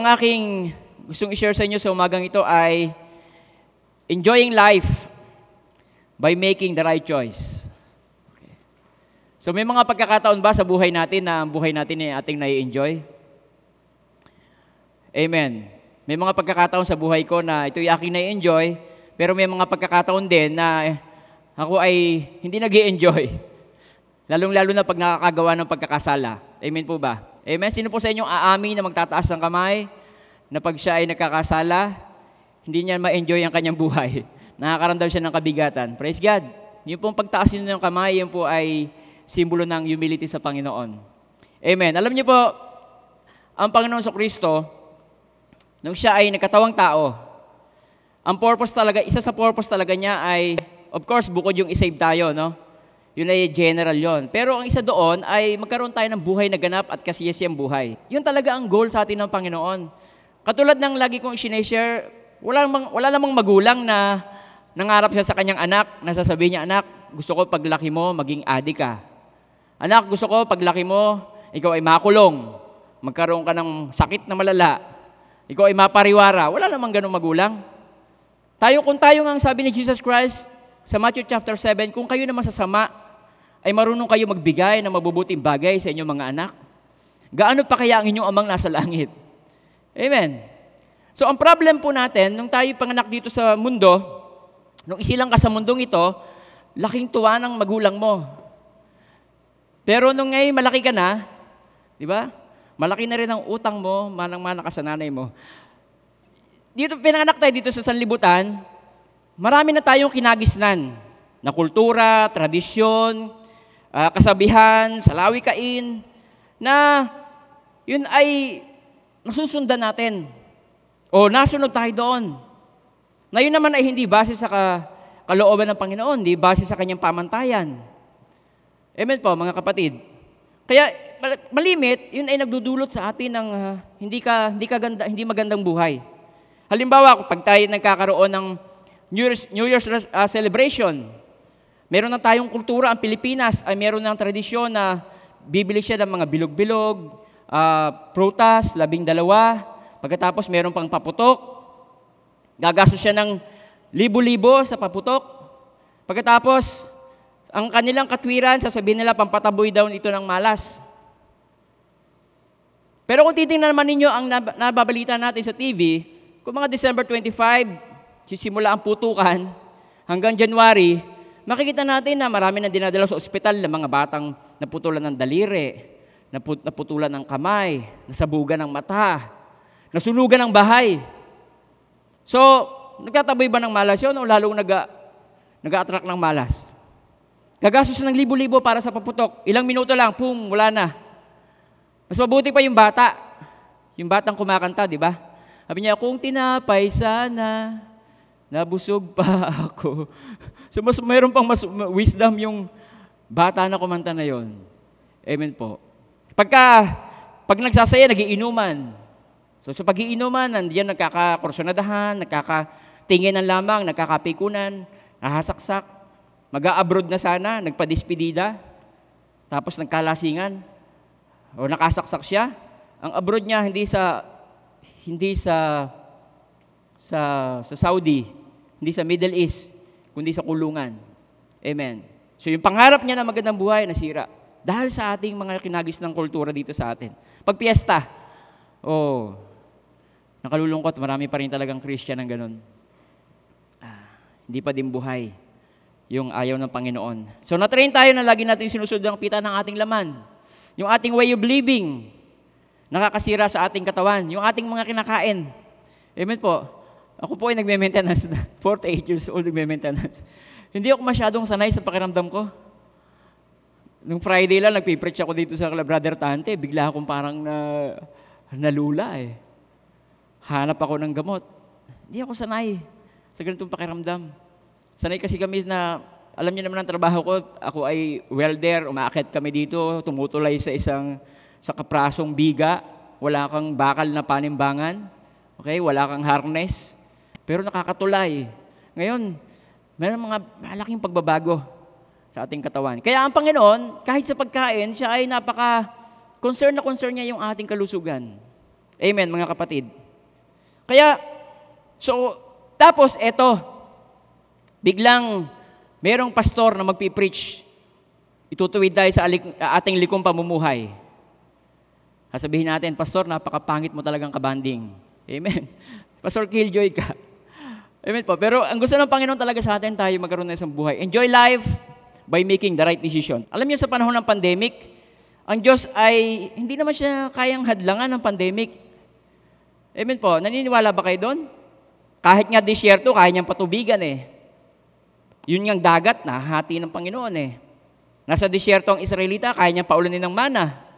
Ang aking gustong i-share sa inyo sa umagang ito ay enjoying life by making the right choice. Okay. So may mga pagkakataon ba sa buhay natin na ang buhay natin ay ating nai-enjoy? Amen. May mga pagkakataon sa buhay ko na ito'y aking nai-enjoy, pero may mga pagkakataon din na ako ay hindi nag enjoy Lalong-lalo na pag nakakagawa ng pagkakasala. Amen po ba? Amen. Sino po sa inyong aami na magtataas ng kamay na pag siya ay nakakasala, hindi niya ma-enjoy ang kanyang buhay. Nakakaramdam siya ng kabigatan. Praise God. Yung pong pagtaas niyo ng kamay, yun po ay simbolo ng humility sa Panginoon. Amen. Alam niyo po, ang Panginoon sa Kristo, nung siya ay nakatawang tao, ang purpose talaga, isa sa purpose talaga niya ay, of course, bukod yung isave tayo, no? Yun ay general yon. Pero ang isa doon ay magkaroon tayo ng buhay na ganap at kasiyasiyang buhay. Yun talaga ang goal sa atin ng Panginoon. Katulad ng lagi kong sineshare, wala namang, wala namang magulang na nangarap siya sa kanyang anak, nasasabi niya, anak, gusto ko paglaki mo, maging adi ka. Anak, gusto ko paglaki mo, ikaw ay makulong. Magkaroon ka ng sakit na malala. Ikaw ay mapariwara. Wala namang ganong magulang. Tayo, kung tayo nga ang sabi ni Jesus Christ, sa Matthew chapter 7, kung kayo na masasama, ay marunong kayo magbigay ng mabubuting bagay sa inyong mga anak, gaano pa kaya ang inyong amang nasa langit? Amen. So ang problem po natin, nung tayo panganak dito sa mundo, nung isilang ka sa mundong ito, laking tuwa ng magulang mo. Pero nung ngayon malaki ka na, di ba? Malaki na rin ang utang mo, manang-mana ka sa nanay mo. Dito, pinanganak tayo dito sa sanlibutan, marami na tayong kinagisnan na kultura, tradisyon, uh, kasabihan, salawikain, na yun ay nasusundan natin. O nasunod tayo doon. Na yun naman ay hindi base sa ka, kalooban ng Panginoon, hindi base sa kanyang pamantayan. Amen po, mga kapatid. Kaya malimit, yun ay nagdudulot sa atin ng uh, hindi ka hindi ka ganda, hindi magandang buhay. Halimbawa, pag tayo nagkakaroon ng New Year's, New Year's uh, celebration. Meron na tayong kultura, ang Pilipinas ay meron ng tradisyon na bibili siya ng mga bilog-bilog, uh, prutas, labing dalawa, pagkatapos meron pang paputok, gagastos siya ng libo-libo sa paputok, pagkatapos ang kanilang katwiran, sasabihin nila pampataboy daw ito ng malas. Pero kung titingnan naman ninyo ang nababalita natin sa TV, kung mga December 25, sisimula ang putukan hanggang January, makikita natin na marami na dinadala sa ospital ng mga batang naputulan ng daliri, naputulan ng kamay, nasabugan ng mata, nasunugan ng bahay. So, nagtataboy ba ng malas yun o lalong nag, nag-attract ng malas? Gagastos ng libo-libo para sa paputok. Ilang minuto lang, pum, wala na. Mas mabuti pa yung bata. Yung batang kumakanta, di ba? Sabi niya, kung tinapay sana, nabusog pa ako. So mas mayroon pang mas wisdom yung bata na kumanta na yon. Amen po. Pagka, pag nagsasaya, nagiinuman. So sa pagiinuman, nandiyan nagkakakursunadahan, nagkakatinginan lamang, nagkakapikunan, nahasaksak, mag-a-abroad na sana, nagpadispedida, tapos nagkalasingan, o nakasaksak siya. Ang abroad niya hindi sa hindi sa sa sa Saudi, hindi sa Middle East, kundi sa kulungan. Amen. So yung pangarap niya na magandang buhay, nasira. Dahil sa ating mga kinagis ng kultura dito sa atin. Pag piyesta, oh, nakalulungkot, marami pa rin talagang Christian ng ganun. Ah, hindi pa din buhay yung ayaw ng Panginoon. So natrain tayo na lagi natin sinusunod ang pita ng ating laman. Yung ating way of living, nakakasira sa ating katawan. Yung ating mga kinakain. Amen po. Ako po ay nagme-maintenance na. 48 years old, nagme-maintenance. Hindi ako masyadong sanay sa pakiramdam ko. Nung Friday lang, nagpipreach ako dito sa Brother Tante, bigla akong parang na, nalula eh. Hanap ako ng gamot. Hindi ako sanay sa ganitong pakiramdam. Sanay kasi kami na, alam niyo naman ang trabaho ko, ako ay welder, umaakit kami dito, tumutulay sa isang, sa kaprasong biga, wala kang bakal na panimbangan, okay, wala kang harness, pero nakakatulay. Ngayon, mayroon mga malaking pagbabago sa ating katawan. Kaya ang Panginoon, kahit sa pagkain, siya ay napaka concern na concern niya yung ating kalusugan. Amen, mga kapatid. Kaya, so, tapos eto, biglang merong pastor na magpipreach. Itutuwid tayo sa ating likong pamumuhay. Sasabihin natin, Pastor, napakapangit mo talagang kabanding. Amen. Pastor, killjoy ka. Amen po. Pero ang gusto ng Panginoon talaga sa atin, tayo magkaroon ng isang buhay. Enjoy life by making the right decision. Alam niyo sa panahon ng pandemic, ang Diyos ay hindi naman siya kayang hadlangan ng pandemic. Amen po. Naniniwala ba kayo doon? Kahit nga disyerto, kaya niyang patubigan eh. Yun ngang dagat, nahati ng Panginoon eh. Nasa disyerto ang Israelita, kaya niyang paulanin ng mana.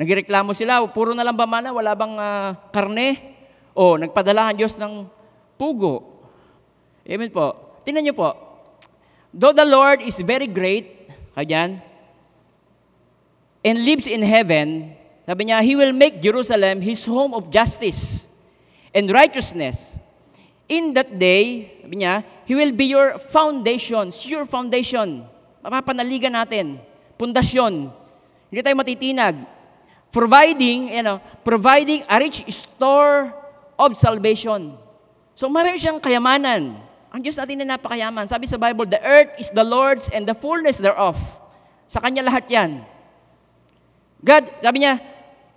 Nagreklamo sila, puro na lang ba mana, wala bang ah, karne? O, nagpadala ang Diyos ng pugo. Amen po. Tingnan niyo po. Though the Lord is very great, kanyan, and lives in heaven, sabi niya, He will make Jerusalem His home of justice and righteousness. In that day, sabi niya, He will be your foundation, sure foundation. Mapapanaligan natin. Pundasyon. Hindi tayo matitinag. Providing, you know, providing a rich store of salvation. So marami siyang kayamanan. Ang Diyos natin na napakayaman. Sabi sa Bible, the earth is the Lord's and the fullness thereof. Sa Kanya lahat yan. God, sabi niya,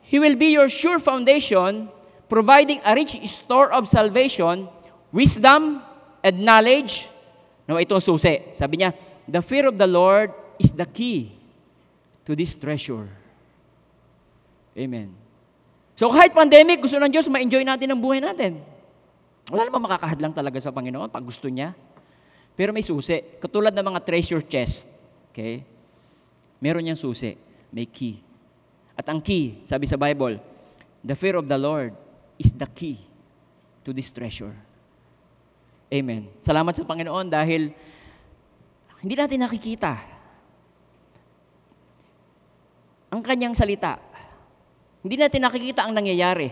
He will be your sure foundation, providing a rich store of salvation, wisdom, and knowledge. No, ito ang susi. Sabi niya, the fear of the Lord is the key to this treasure. Amen. So kahit pandemic, gusto ng Diyos, ma-enjoy natin ang buhay natin. Wala namang makakahadlang talaga sa Panginoon pag gusto niya. Pero may susi. Katulad ng mga treasure chest. Okay? Meron niyang susi. May key. At ang key, sabi sa Bible, the fear of the Lord is the key to this treasure. Amen. Salamat sa Panginoon dahil hindi natin nakikita ang kanyang salita. Hindi natin nakikita ang nangyayari.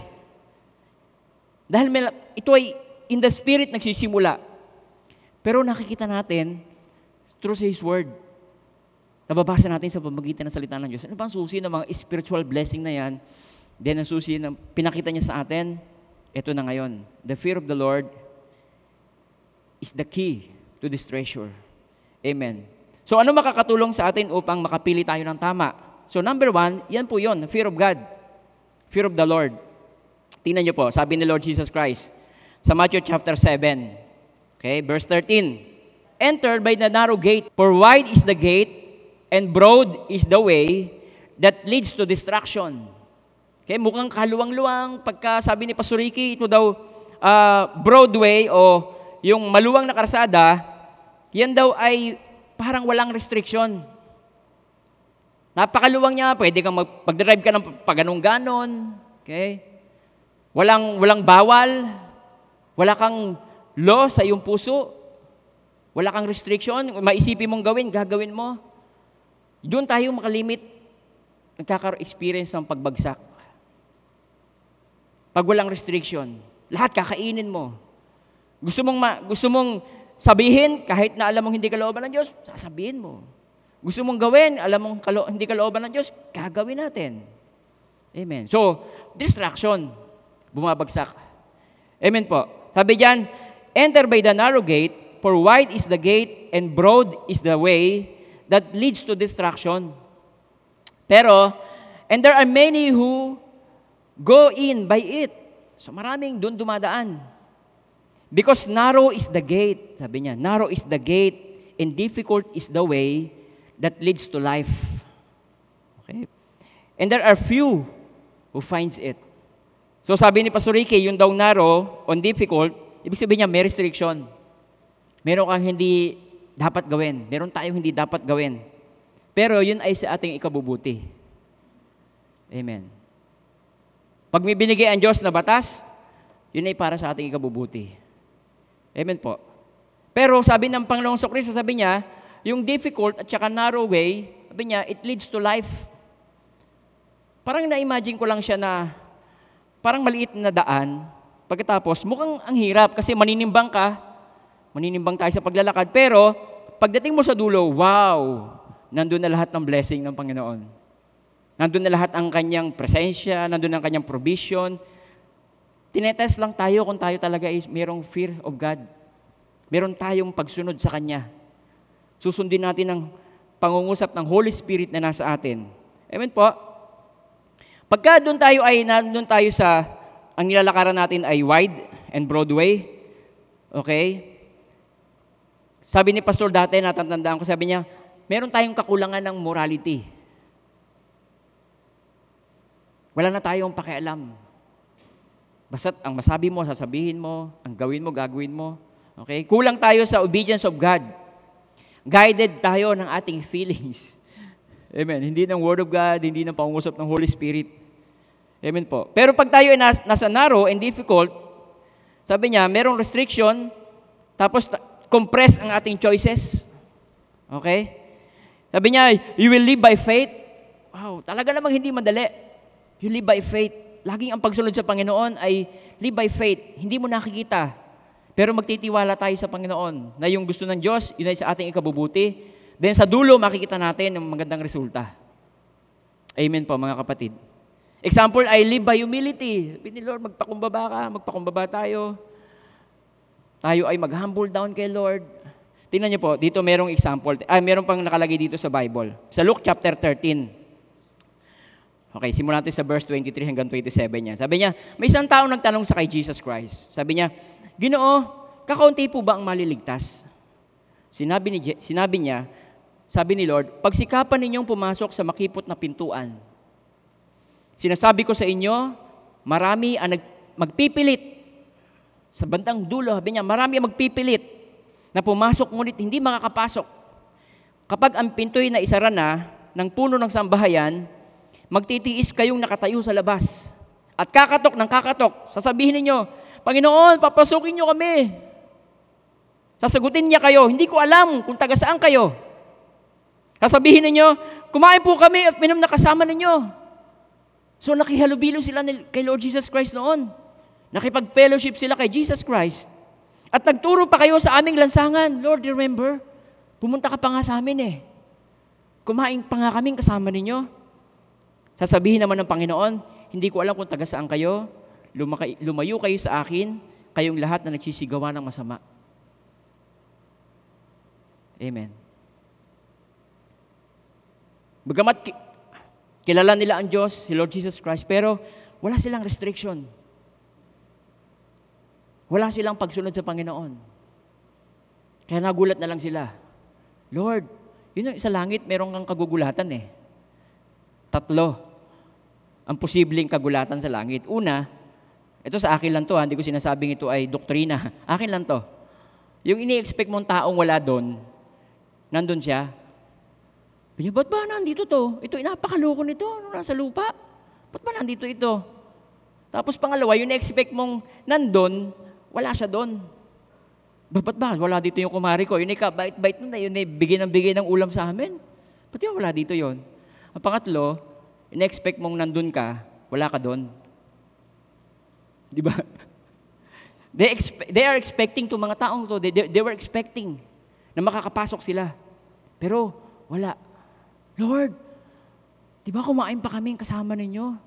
Dahil may, ito ay in the spirit nagsisimula. Pero nakikita natin through His Word. Nababasa natin sa pamagitan ng salita ng Diyos. Ano bang susi ng mga spiritual blessing na yan? Then ang susi na pinakita niya sa atin, ito na ngayon. The fear of the Lord is the key to this treasure. Amen. So ano makakatulong sa atin upang makapili tayo ng tama? So number one, yan po yun, fear of God. Fear of the Lord. Tingnan niyo po, sabi ni Lord Jesus Christ sa Matthew chapter 7, okay, verse 13. Enter by the narrow gate, for wide is the gate, and broad is the way that leads to destruction. Okay, mukhang kaluwang-luwang. Pagka sabi ni Pastor Ricky, ito daw uh, Broadway o yung maluwang na karsada, yan daw ay parang walang restriction. Napakaluwang niya, pwede kang mag- mag-drive ka ng paganong-ganon. Okay? Walang, walang bawal. Wala kang law sa iyong puso. Wala kang restriction. Maisipin mong gawin, gagawin mo. Doon tayo makalimit. Nagkaka-experience ng pagbagsak. Pag walang restriction, lahat kakainin mo. Gusto mong, ma- gusto mong sabihin, kahit na alam mong hindi kalooban ng Diyos, sasabihin mo. Gusto mong gawin, alam mong kalo- hindi kalooban ng Diyos, gagawin natin. Amen. So, distraction, bumabagsak. Amen po. Sabi diyan, enter by the narrow gate, for wide is the gate and broad is the way that leads to destruction. Pero, and there are many who go in by it. So maraming doon dumadaan. Because narrow is the gate, sabi niya, narrow is the gate and difficult is the way that leads to life. Okay? And there are few who finds it. So sabi ni Pastor Ricky, yung daw narrow on difficult, ibig sabihin niya may restriction. Meron kang hindi dapat gawin. Meron tayong hindi dapat gawin. Pero yun ay sa ating ikabubuti. Amen. Pag may binigay ang Diyos na batas, yun ay para sa ating ikabubuti. Amen po. Pero sabi ng Panginoong Kristo, sabi niya, yung difficult at saka narrow way, sabi niya, it leads to life. Parang na-imagine ko lang siya na parang maliit na daan. Pagkatapos, mukhang ang hirap kasi maninimbang ka. Maninimbang tayo sa paglalakad. Pero, pagdating mo sa dulo, wow! Nandun na lahat ng blessing ng Panginoon. Nandun na lahat ang kanyang presensya, nandun ang kanyang provision, Tinetest lang tayo kung tayo talaga is merong fear of God. Meron tayong pagsunod sa Kanya. Susundin natin ang pangungusap ng Holy Spirit na nasa atin. Amen po. Pagka doon tayo ay nandun tayo sa, ang nilalakaran natin ay wide and broad way. Okay? Sabi ni Pastor dati, natatandaan ko, sabi niya, meron tayong kakulangan ng morality. Wala na tayong pakialam. Basta't ang masabi mo, sasabihin mo, ang gawin mo, gagawin mo. Okay? Kulang tayo sa obedience of God. Guided tayo ng ating feelings. Amen. Hindi ng Word of God, hindi ng pangungusap ng Holy Spirit. Amen po. Pero pag tayo ay nas, nasa narrow and difficult, sabi niya, merong restriction, tapos ta- compress ang ating choices. Okay? Sabi niya, you will live by faith. Wow, talaga namang hindi madali. You live by faith. Laging ang pagsunod sa Panginoon ay live by faith. Hindi mo nakikita. Pero magtitiwala tayo sa Panginoon na yung gusto ng Diyos, yun ay sa ating ikabubuti. Then sa dulo, makikita natin yung magandang resulta. Amen po mga kapatid. Example, I live by humility. Sabi ni Lord, magpakumbaba ka, magpakumbaba tayo. Tayo ay mag-humble down kay Lord. Tingnan niyo po, dito merong example. Ah, meron pang nakalagay dito sa Bible. Sa Luke chapter 13. Okay, simulan natin sa verse 23 hanggang 27 niya. Sabi niya, may isang tao nagtanong sa kay Jesus Christ. Sabi niya, Ginoo, kakaunti po ba ang maliligtas? Sinabi, ni, sinabi niya, sabi ni Lord, pagsikapan ninyong pumasok sa makipot na pintuan. Sinasabi ko sa inyo, marami ang nag- magpipilit. Sa bandang dulo, sabi niya, marami ang magpipilit na pumasok ngunit hindi makakapasok. Kapag ang pinto'y na isara na ng puno ng sambahayan, magtitiis kayong nakatayo sa labas. At kakatok ng kakatok, sasabihin ninyo, Panginoon, papasukin niyo kami. Sasagutin niya kayo, hindi ko alam kung taga saan kayo. Sasabihin ninyo, kumain po kami at minom na kasama ninyo. So nakihalubilo sila kay Lord Jesus Christ noon. Nakipag-fellowship sila kay Jesus Christ. At nagturo pa kayo sa aming lansangan. Lord, remember, pumunta ka pa nga sa amin eh. Kumain pa nga kaming kasama ninyo. Sasabihin naman ng Panginoon, hindi ko alam kung taga saan kayo, lumayo kayo sa akin, kayong lahat na nagsisigawa ng masama. Amen. Bagamat ki- kilala nila ang Diyos, si Lord Jesus Christ, pero wala silang restriction. Wala silang pagsunod sa Panginoon. Kaya nagulat na lang sila. Lord, yun yung sa langit, meron kang kagugulatan eh. Tatlo ang posibleng kagulatan sa langit. Una, ito sa akin lang to, ha, hindi ko sinasabing ito ay doktrina. Akin lang to. Yung ini-expect mong taong wala doon, nandun siya. Sabi niya, ba't ba nandito to? Ito, inapakaloko nito, nung nasa lupa. Ba't ba nandito ito? Tapos pangalawa, yung na-expect mong nandun, wala siya doon. Ba, ba't ba? Wala dito yung kumari ko. Yun ay kabait-bait nun na yun ay bigay ng bigay ng ulam sa amin. Ba't yun wala dito yon? Ang pangatlo, in-expect mong nandun ka, wala ka doon. Di ba? They, expe- they are expecting to mga taong to, they, they, they were expecting na makakapasok sila. Pero wala. Lord, di ba kumain pa kami kasama ninyo?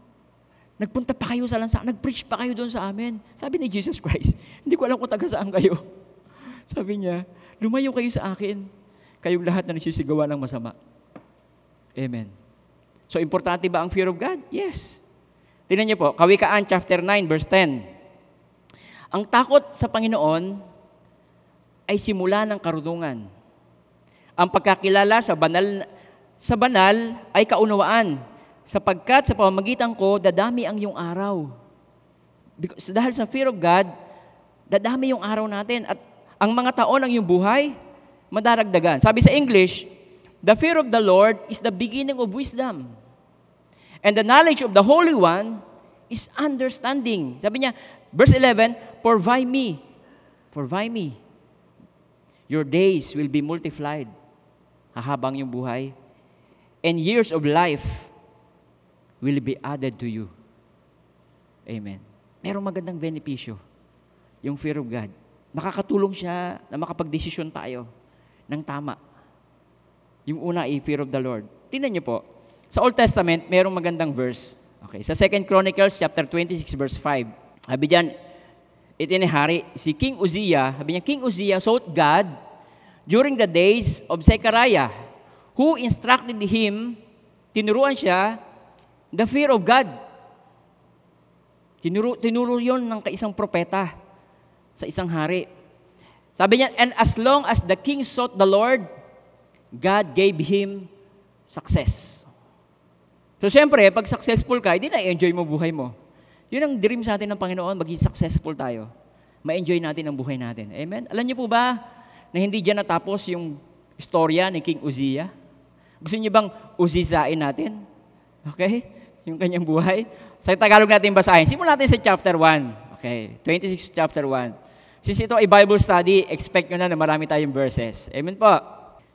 Nagpunta pa kayo sa lansa, nag-preach pa kayo doon sa amin. Sabi ni Jesus Christ, hindi ko alam kung taga saan kayo. Sabi niya, lumayo kayo sa akin, kayong lahat na nagsisigawa ng masama. Amen. So, importante ba ang fear of God? Yes. Tingnan niyo po, Kawikaan chapter 9, verse 10. Ang takot sa Panginoon ay simula ng karunungan. Ang pagkakilala sa banal sa banal ay kaunawaan, sapagkat sa pamamagitan ko dadami ang iyong araw. Because, dahil sa fear of God, dadami yung araw natin at ang mga taon ng iyong buhay madaragdagan. Sabi sa English, the fear of the Lord is the beginning of wisdom. And the knowledge of the Holy One is understanding. Sabi niya, verse 11, Provide me, provide me. Your days will be multiplied. Hahabang yung buhay. And years of life will be added to you. Amen. Merong magandang benepisyo. Yung fear of God. Makakatulong siya na makapagdesisyon tayo ng tama. Yung una ay fear of the Lord. Tingnan niyo po, sa Old Testament, merong magandang verse. Okay, sa 2 Chronicles chapter 26 verse 5. Sabi diyan, ito ni hari, si King Uzziah, sabi niya, King Uzziah sought God during the days of Zechariah, who instructed him, tinuruan siya, the fear of God. Tinuro, tinuro yon ng kaisang propeta sa isang hari. Sabi niya, and as long as the king sought the Lord, God gave him success. So siyempre, pag successful ka, hindi na-enjoy mo buhay mo. Yun ang dream sa atin ng Panginoon, maging successful tayo. Ma-enjoy natin ang buhay natin. Amen? Alam niyo po ba na hindi dyan natapos yung istorya ni King Uzziah? Gusto niyo bang uzizain natin? Okay? Yung kanyang buhay? Sa Tagalog natin basahin. Simulan natin sa chapter 1. Okay, 26 chapter 1. Since ito ay Bible study, expect nyo na na marami tayong verses. Amen po.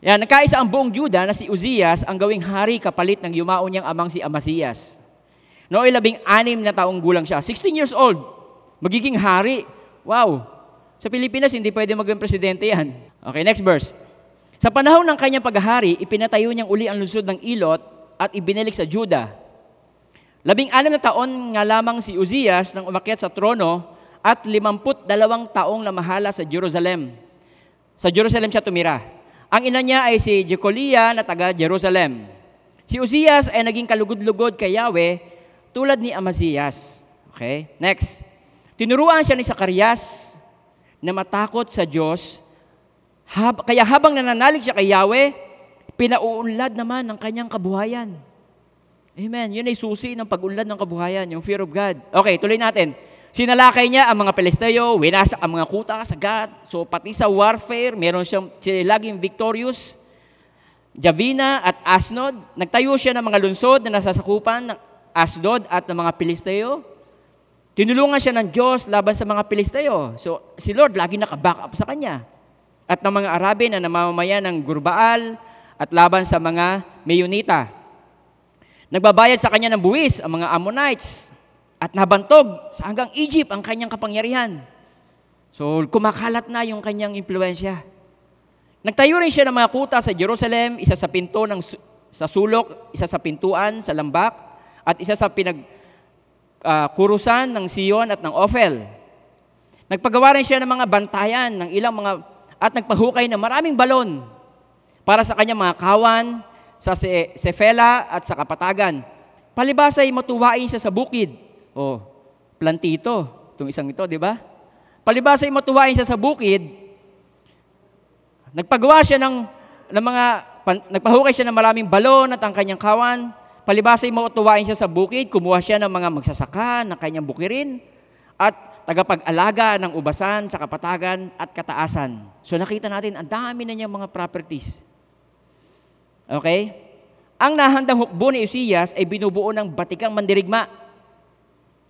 Yan, nagkaisa ang buong Juda na si Uzias ang gawing hari kapalit ng yumao niyang amang si Amasias. Noong labing anim na taong gulang siya, 16 years old, magiging hari. Wow! Sa Pilipinas, hindi pwede maging presidente yan. Okay, next verse. Sa panahon ng kanyang paghahari, ipinatayo niyang uli ang lungsod ng Ilot at ibinalik sa Juda Labing anim na taon nga lamang si Uzias nang umakyat sa trono at limamput dalawang taong namahala sa Jerusalem. Sa Jerusalem siya tumira. Ang ina niya ay si Jecolia na taga Jerusalem. Si Uzias ay naging kalugod-lugod kay Yahweh tulad ni Amazias. Okay? Next. Tinuruan siya ni Zacarias na matakot sa Diyos. Hab- kaya habang nananalig siya kay Yahweh, pinauunlad naman ang kanyang kabuhayan. Amen. Yun ay susi ng pag-unlad ng kabuhayan, yung fear of God. Okay, tuloy natin. Sinalakay niya ang mga Pelisteo, winasak ang mga kuta sa Gat. So pati sa warfare, meron siyang sila laging victorious. Javina at Asnod, nagtayo siya ng mga lunsod na nasasakupan ng Asdod at ng mga Pilisteo. Tinulungan siya ng Diyos laban sa mga Pilisteo. So si Lord lagi nakaback up sa kanya. At ng mga Arabe na namamamayan ng Gurbaal at laban sa mga Meyunita. Nagbabayad sa kanya ng buwis ang mga Ammonites at nabantog sa hanggang Egypt ang kanyang kapangyarihan. So kumakalat na yung kanyang impluensya. Nagtayo rin siya ng mga kuta sa Jerusalem, isa sa pinto ng sa sulok, isa sa pintuan sa lambak, at isa sa pinag uh, kurusan ng Sion at ng Ophel. Nagpagawa rin siya ng mga bantayan ng ilang mga at nagpahukay ng maraming balon para sa kanyang mga kawan, sa Sefela at sa Kapatagan. Palibasay matuwain siya sa bukid. O, plantito. Itong isang ito, di ba? Palibasay matuwain siya sa bukid. Nagpagawa siya ng, ng mga, pan, nagpahukay siya ng maraming balon at ang kanyang kawan. Palibasay matuwain siya sa bukid. Kumuha siya ng mga magsasaka ng kanyang bukirin. At tagapag-alaga ng ubasan sa kapatagan at kataasan. So nakita natin, ang dami na niyang mga properties. Okay? Ang nahandang hukbo ni Usiyas ay binubuo ng batikang mandirigma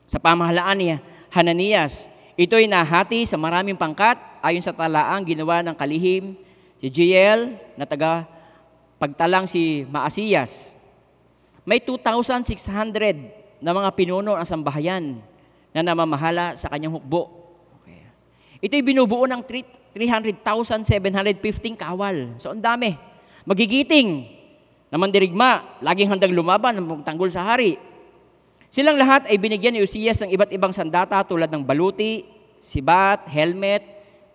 sa pamahalaan ni Hananias. Ito'y nahati sa maraming pangkat ayon sa talaang ginawa ng kalihim si Jiel na taga pagtalang si Maasiyas. May 2,600 na mga pinuno ang sambahayan na namamahala sa kanyang hukbo. Okay. Ito'y binubuo ng 300,715 kawal. So, ang dami. Magigiting na mandirigma, laging handang lumaban ng pagtanggol sa hari. Silang lahat ay binigyan ni Uzias ng iba't ibang sandata tulad ng baluti, sibat, helmet,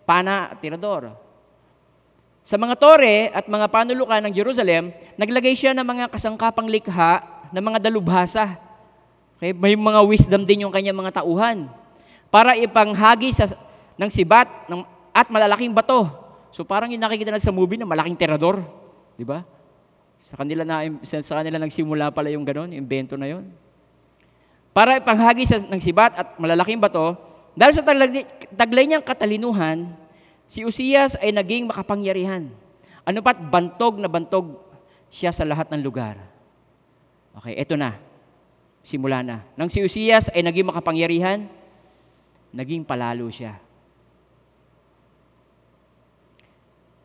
pana at tirador. Sa mga tore at mga panulukan ng Jerusalem, naglagay siya ng mga kasangkapang likha ng mga dalubhasa. Okay? May mga wisdom din yung kanyang mga tauhan para ipanghagi sa, ng sibat ng, at malalaking bato. So parang yung nakikita natin sa movie na malaking terador. Di ba? Sa kanila na sa kanila nagsimula pala yung ganun, yung bento na yon. Para ipanghagi sa ng sibat at malalaking bato, dahil sa taglay, taglay niyang katalinuhan, si Usias ay naging makapangyarihan. Ano pat bantog na bantog siya sa lahat ng lugar. Okay, eto na. Simula na. Nang si Usias ay naging makapangyarihan, naging palalo siya.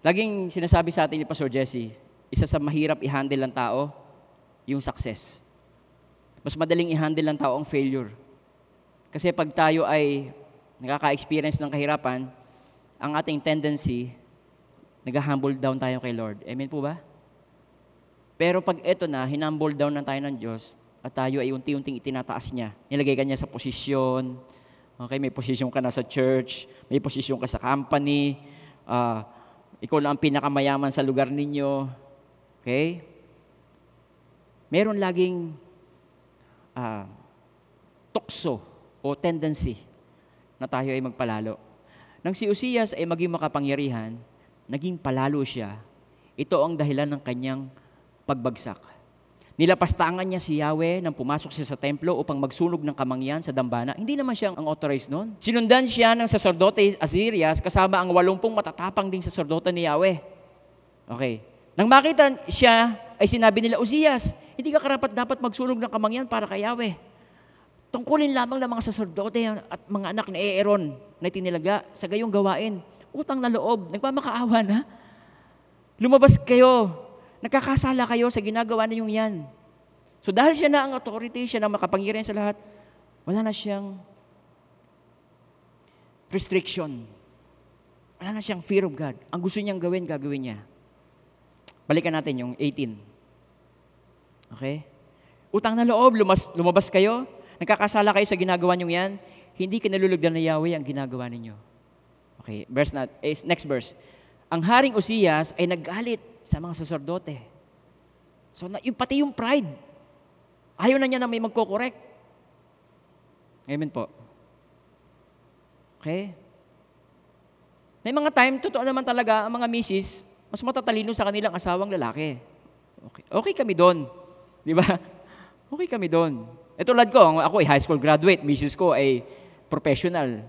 Laging sinasabi sa atin ni Pastor Jesse, isa sa mahirap i-handle ng tao, yung success. Mas madaling i-handle ng tao ang failure. Kasi pag tayo ay nakaka-experience ng kahirapan, ang ating tendency, nag-humble down tayo kay Lord. Amen po ba? Pero pag eto na, hinumble down na tayo ng Diyos, at tayo ay unti-unting itinataas niya. Nilagay ka niya sa posisyon, Okay, may posisyon ka na sa church, may posisyon ka sa company, ah, ikaw lang ang pinakamayaman sa lugar ninyo. Okay? Meron laging ah, tukso o tendency na tayo ay magpalalo. Nang si Uzias ay maging makapangyarihan, naging palalo siya. Ito ang dahilan ng kanyang pagbagsak. Nilapastangan niya si Yahweh nang pumasok siya sa templo upang magsunog ng kamangyan sa dambana. Hindi naman siya ang authorized noon. Sinundan siya ng sacerdote Azarias kasama ang walumpung matatapang ding sacerdote ni Yahweh. Okay. Nang makita siya, ay sinabi nila, Uzias, hindi ka karapat dapat magsunog ng kamangyan para kay Yahweh. Tungkulin lamang ng mga sacerdote at mga anak ni Aaron na itinilaga sa gayong gawain. Utang na loob, nagmamakaawa na. Lumabas kayo, nagkakasala kayo sa ginagawa ninyong yan. So dahil siya na ang authority, siya na makapangyarihan sa lahat, wala na siyang restriction. Wala na siyang fear of God. Ang gusto niyang gawin, gagawin niya. Balikan natin yung 18. Okay? Utang na loob, lumas, lumabas kayo, nagkakasala kayo sa ginagawa niyo yan, hindi kinalulugdan na Yahweh ang ginagawa ninyo. Okay, verse na, eh, next verse. Ang haring Usiyas ay naggalit sa mga saserdote. So, na, yung, pati yung pride. Ayaw na niya na may magko-correct. Amen po. Okay? May mga time, totoo naman talaga, ang mga misis, mas matatalino sa kanilang asawang lalaki. Okay, okay kami doon. Di ba? Okay kami doon. E tulad ko, ako ay high school graduate, misis ko ay professional.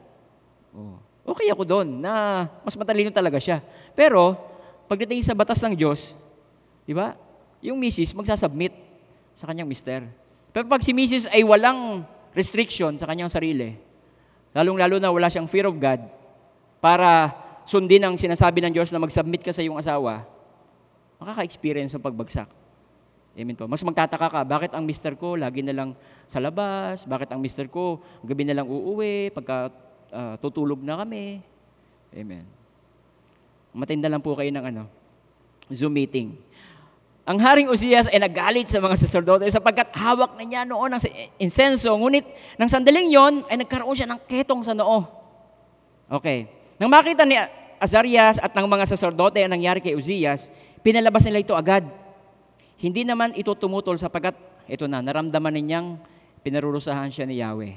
Oh. Okay ako doon na mas matalino talaga siya. Pero, pagdating sa batas ng Diyos, di ba? Yung misis magsasubmit sa kanyang mister. Pero pag si misis ay walang restriction sa kanyang sarili, lalong-lalo na wala siyang fear of God, para sundin ang sinasabi ng Diyos na mag-submit ka sa iyong asawa, makaka-experience ng pagbagsak. Amen po. Mas magtataka ka, bakit ang mister ko lagi na lang sa labas? Bakit ang mister ko gabi na lang uuwi pagka uh, tutulog na kami? Amen. Matinda lang po kayo ng ano, Zoom meeting. Ang Haring Uzias ay nagalit sa mga sacerdote sapagkat hawak na niya noon ng insenso. Ngunit nang sandaling yon ay nagkaroon siya ng ketong sa noo. Okay. Nang makita ni Azarias at ng mga sacerdote ang nangyari kay Uzias, pinalabas nila ito agad hindi naman ito tumutol sapagkat ito na, naramdaman ninyang pinarurusahan siya ni Yahweh.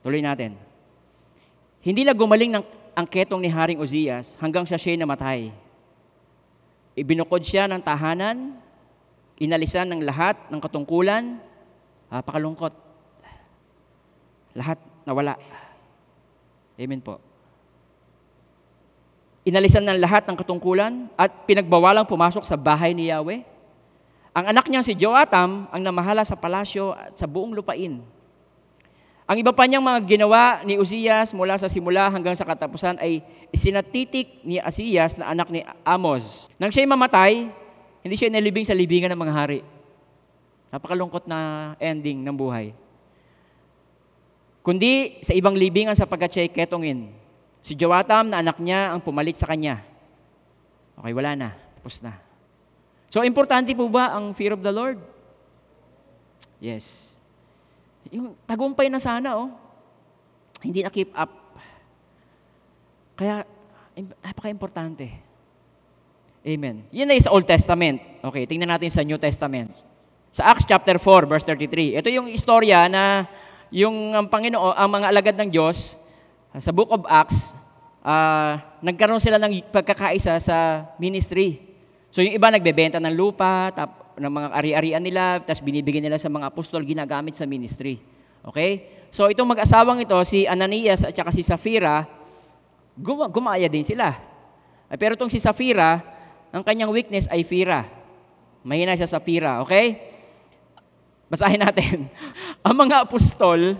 Tuloy natin. Hindi na gumaling ng ang ketong ni Haring Uzias hanggang siya siya namatay. Ibinukod siya ng tahanan, inalisan ng lahat ng katungkulan, pakalungkot. Lahat nawala. Amen po. Inalisan ng lahat ng katungkulan at pinagbawalang pumasok sa bahay ni Yahweh ang anak niya si Joatam ang namahala sa palasyo at sa buong lupain. Ang iba pa niyang mga ginawa ni Uzias mula sa simula hanggang sa katapusan ay isinatitik ni Asiyas na anak ni Amos. Nang siya'y mamatay, hindi siya nalibing sa libingan ng mga hari. Napakalungkot na ending ng buhay. Kundi sa ibang libingan sapagkat siya'y ketongin. Si Joatam na anak niya ang pumalit sa kanya. Okay, wala na. Tapos na. So, importante po ba ang fear of the Lord? Yes. Yung tagumpay na sana, oh. Hindi na keep up. Kaya, napaka-importante. Amen. Yan ay sa Old Testament. Okay, tingnan natin sa New Testament. Sa Acts chapter 4, verse 33. Ito yung istorya na yung ang Panginoon, ang mga alagad ng Diyos, sa book of Acts, uh, nagkaroon sila ng pagkakaisa sa ministry. So yung iba nagbebenta ng lupa, tap, ng mga ari-arian nila, tapos binibigyan nila sa mga apostol, ginagamit sa ministry. Okay? So itong mag-asawang ito, si Ananias at saka si Safira, gum- gumaya din sila. Pero itong si Safira, ang kanyang weakness ay Fira. Mahina siya sa Fira, okay? Basahin natin. ang mga apostol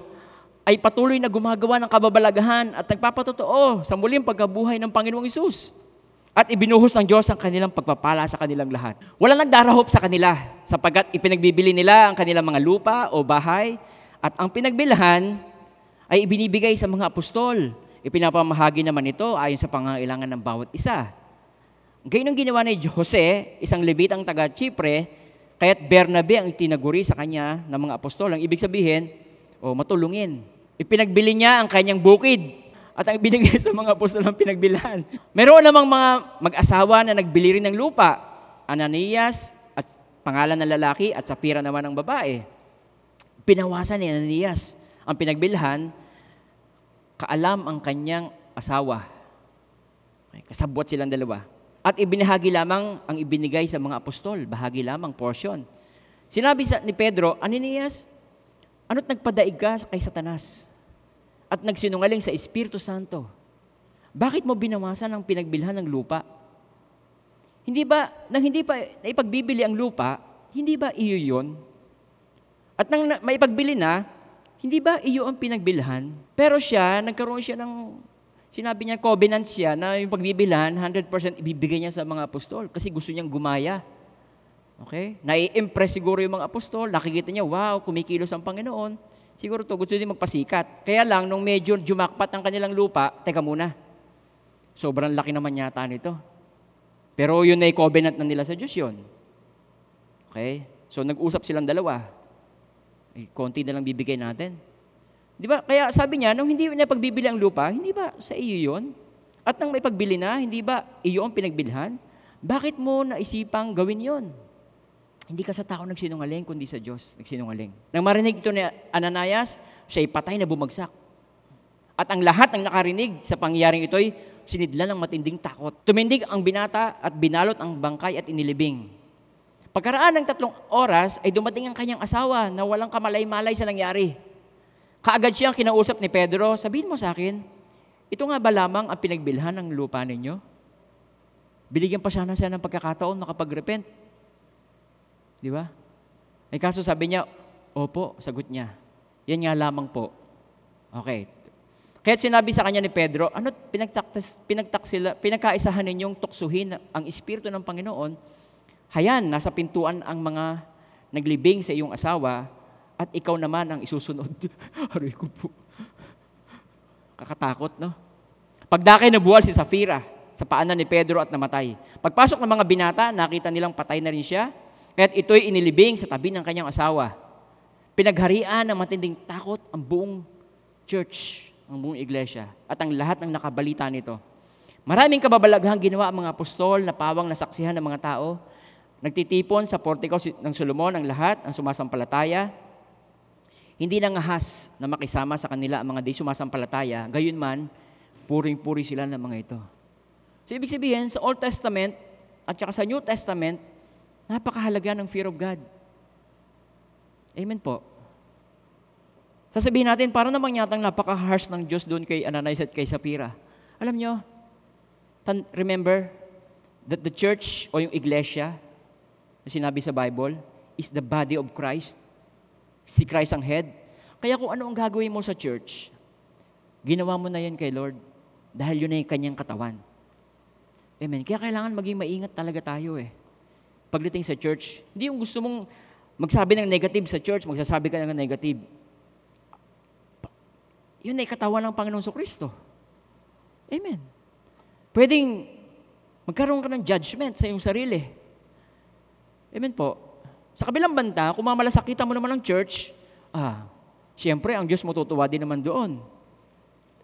ay patuloy na gumagawa ng kababalagahan at nagpapatotoo sa muling pagkabuhay ng Panginoong Isus. At ibinuhos ng Diyos ang kanilang pagpapala sa kanilang lahat. Wala nagdarahop sa kanila sapagkat ipinagbibili nila ang kanilang mga lupa o bahay at ang pinagbilhan ay ibinibigay sa mga apostol. Ipinapamahagi naman ito ayon sa pangangailangan ng bawat isa. Gayun ang ginawa ni Jose, isang Levitang taga Chipre, kaya't Bernabe ang tinaguri sa kanya ng mga apostol. Ang ibig sabihin, o oh, matulungin. Ipinagbili niya ang kanyang bukid at ang binigay sa mga apostol ng pinagbilhan. Meron namang mga mag-asawa na nagbili rin ng lupa. Ananias at pangalan ng lalaki at Sapira naman ng babae. Pinawasan ni Ananias ang pinagbilhan, kaalam ang kanyang asawa. Kasabwat silang dalawa. At ibinahagi lamang ang ibinigay sa mga apostol, bahagi lamang, portion. Sinabi sa, ni Pedro, Ananias, ano't nagpadaig ka kay Satanas at nagsinungaling sa Espiritu Santo? Bakit mo binawasan ang pinagbilhan ng lupa? Hindi ba, nang hindi pa naipagbibili ang lupa, hindi ba iyo yun? At nang na- maipagbili na, hindi ba iyo ang pinagbilhan? Pero siya, nagkaroon siya ng, sinabi niya, covenant siya na yung pagbibilhan, 100% ibibigay niya sa mga apostol kasi gusto niyang gumaya. Okay? Nai-impress siguro yung mga apostol, nakikita niya, wow, kumikilos ang Panginoon. Siguro to gusto din magpasikat. Kaya lang, nung medyo jumakpat ang kanilang lupa, teka muna, sobrang laki naman yata nito. Pero yun ay covenant na nila sa Diyos yun. Okay? So nag-usap silang dalawa. Eh, konti na lang bibigay natin. Di ba? Kaya sabi niya, nung hindi niya pagbibili ang lupa, hindi ba sa iyo yun? At nang may pagbili na, hindi ba iyo ang pinagbilhan? Bakit mo naisipang gawin yon? Hindi ka sa tao nagsinungaling, kundi sa Diyos nagsinungaling. Nang marinig ito ni Ananias, siya'y patay na bumagsak. At ang lahat ng nakarinig sa pangyayaring ito'y sinidlan ng matinding takot. Tumindig ang binata at binalot ang bangkay at inilibing. Pagkaraan ng tatlong oras ay dumating ang kanyang asawa na walang kamalay-malay sa nangyari. Kaagad siyang kinausap ni Pedro, sabihin mo sa akin, ito nga ba lamang ang pinagbilhan ng lupa ninyo? Binigyan pa sana siya ng pagkakataon makapag-repent. Di ba? Ay kaso sabi niya, opo, sagot niya. Yan nga lamang po. Okay. Kaya sinabi sa kanya ni Pedro, ano pinagtaktas, pinagtaksila, pinagkaisahan ninyong tuksuhin ang Espiritu ng Panginoon, hayan, nasa pintuan ang mga naglibing sa iyong asawa, at ikaw naman ang isusunod. Aray ko po. Kakatakot, no? Pagdakay na buwal si Safira sa paanan ni Pedro at namatay. Pagpasok ng mga binata, nakita nilang patay na rin siya, kaya't ito'y inilibing sa tabi ng kanyang asawa. Pinagharian ng matinding takot ang buong church, ang buong iglesia, at ang lahat ng nakabalita nito. Maraming kababalaghang ginawa ang mga apostol na pawang nasaksihan ng mga tao. Nagtitipon sa portico ng Solomon ang lahat, ang sumasampalataya. Hindi nangahas na makisama sa kanila ang mga di sumasampalataya, gayon man, puring-puri sila ng mga ito. So ibig sabihin, sa Old Testament at saka sa New Testament, napakahalaga ng fear of God. Amen po. Sasabihin natin, parang namang yatang napaka-harsh ng Diyos doon kay Ananias at kay Sapira. Alam nyo, remember that the church o yung iglesia na sinabi sa Bible is the body of Christ. Si Christ ang head. Kaya kung ano ang gagawin mo sa church, ginawa mo na yan kay Lord dahil yun ay kanyang katawan. Amen. Kaya kailangan maging maingat talaga tayo eh. Pagdating sa church, hindi yung gusto mong magsabi ng negative sa church, magsasabi ka ng negative. Yun ay katawan ng Panginoong So Kristo. Amen. Pwedeng magkaroon ka ng judgment sa iyong sarili. Amen po. Sa kabilang banta, kung mamalasakitan mo naman ng church, ah, siyempre, ang Diyos mo tutuwa din naman doon.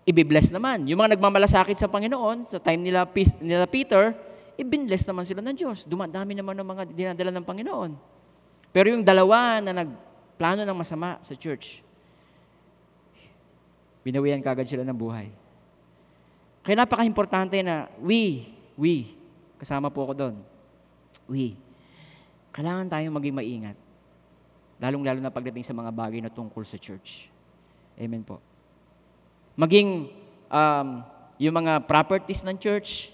Ibibless naman. Yung mga nagmamalasakit sa Panginoon, sa time nila, nila Peter, ibinbless naman sila ng Diyos. Dumadami naman ng mga dinadala ng Panginoon. Pero yung dalawa na nagplano ng masama sa church, binawian kagad sila ng buhay. Kaya napaka-importante na we, we, kasama po ako doon, we, kailangan tayong maging maingat. Lalong-lalo na pagdating sa mga bagay na tungkol sa church. Amen po. Maging um, yung mga properties ng church,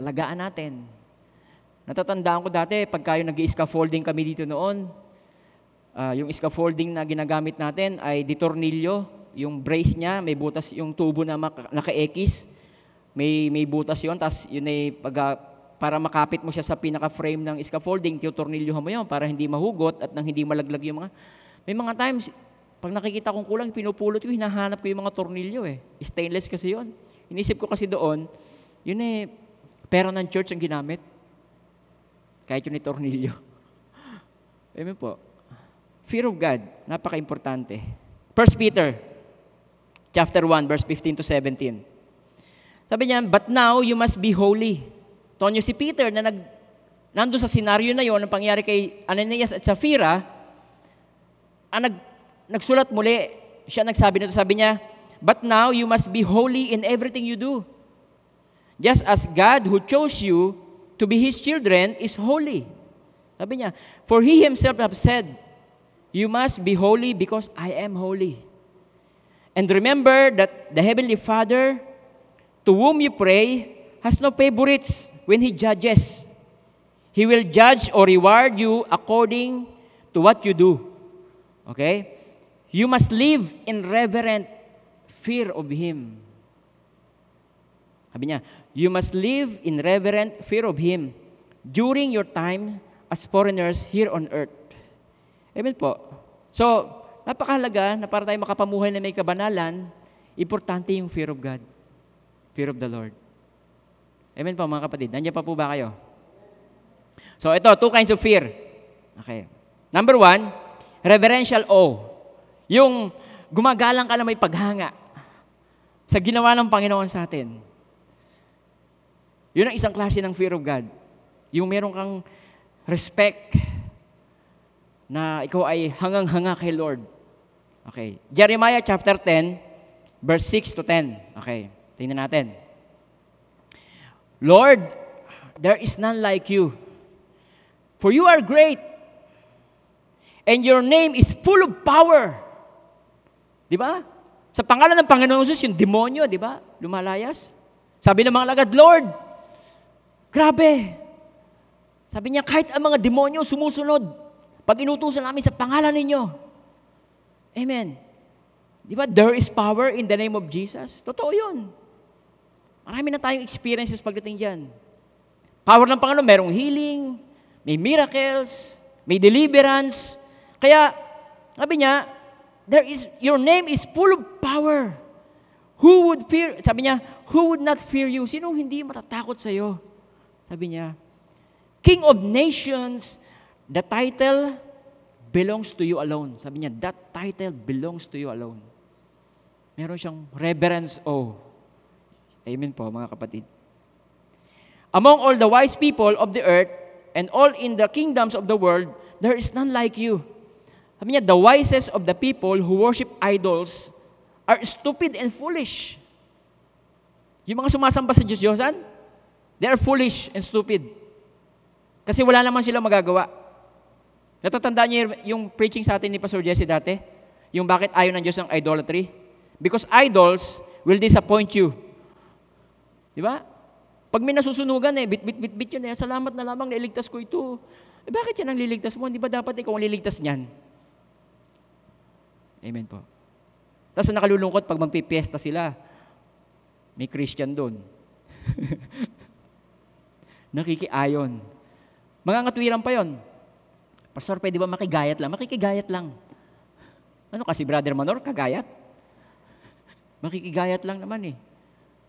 alagaan natin. Natatandaan ko dati, pagka yung nag-scaffolding kami dito noon, ah, yung scaffolding na ginagamit natin ay di tornilyo, yung brace niya, may butas yung tubo na naka-X, may, may butas yon tapos yun ay pag, para makapit mo siya sa pinaka-frame ng scaffolding, tiyotornilyohan mo yun para hindi mahugot at nang hindi malaglag yung mga... May mga times, pag nakikita kong kulang, pinupulot ko, hinahanap ko yung mga tornilyo eh. Stainless kasi yon. Inisip ko kasi doon, yun eh, pera ng church ang ginamit. Kahit yun ay tornilyo. Amen po. Fear of God, napaka-importante. First Peter chapter 1, verse 15 to 17. Sabi niya, but now you must be holy. Tonyo si Peter na nag, nandun sa senaryo na yon, ang pangyari kay Ananias at Sapphira, ang nag, nagsulat muli, siya nagsabi nito, sabi niya, but now you must be holy in everything you do. Just as God who chose you to be His children is holy. Sabi niya, for He Himself have said, you must be holy because I am holy. And remember that the Heavenly Father, to whom you pray, has no favorites when He judges. He will judge or reward you according to what you do. Okay? You must live in reverent fear of Him. Sabi niya, you must live in reverent fear of Him during your time as foreigners here on earth. Amen po. So, napakahalaga na para tayo makapamuhay na may kabanalan, importante yung fear of God. Fear of the Lord. Amen po mga kapatid. Nandiyan pa po ba kayo? So ito, two kinds of fear. Okay. Number one, reverential awe. Yung gumagalang ka na may paghanga sa ginawa ng Panginoon sa atin. Yun ang isang klase ng fear of God. Yung meron kang respect na ikaw ay hangang-hanga kay Lord. Okay. Jeremiah chapter 10, verse 6 to 10. Okay. Tingnan natin. Lord, there is none like you. For you are great, and your name is full of power. Di ba? Sa pangalan ng Panginoon Jesus, yung demonyo, di ba? Lumalayas. Sabi ng mga lagad, Lord, grabe. Sabi niya, kahit ang mga demonyo sumusunod, pag inutusan namin sa pangalan ninyo. Amen. Di ba? There is power in the name of Jesus. Totoo yun. Marami na tayong experiences pagdating dyan. Power ng Panginoon, merong healing, may miracles, may deliverance. Kaya, sabi niya, there is, your name is full of power. Who would fear, sabi niya, who would not fear you? Sino hindi matatakot sa iyo? Sabi niya, King of nations, the title belongs to you alone. Sabi niya, that title belongs to you alone. Meron siyang reverence awe. Amen po, mga kapatid. Among all the wise people of the earth and all in the kingdoms of the world, there is none like you. Sabi niya, the wisest of the people who worship idols are stupid and foolish. Yung mga sumasamba sa Diyos-Diyosan, they are foolish and stupid. Kasi wala naman sila magagawa. Natatandaan niyo yung preaching sa atin ni Pastor Jesse dati? Yung bakit ayaw ng Diyos ng idolatry? Because idols will disappoint you. Di ba? Pag may nasusunugan eh, bit, bit, bit, bit yun eh, salamat na lamang nailigtas ko ito. Eh bakit yan ang liligtas mo? Di ba dapat ikaw ang liligtas niyan? Amen po. Tapos nakalulungkot pag magpipiesta sila, may Christian doon. Nakikiayon. Mga ngatwiran pa yon. Pastor, pwede ba makigayat lang? Makikigayat lang. Ano kasi, Brother Manor, kagayat? Makikigayat lang naman eh.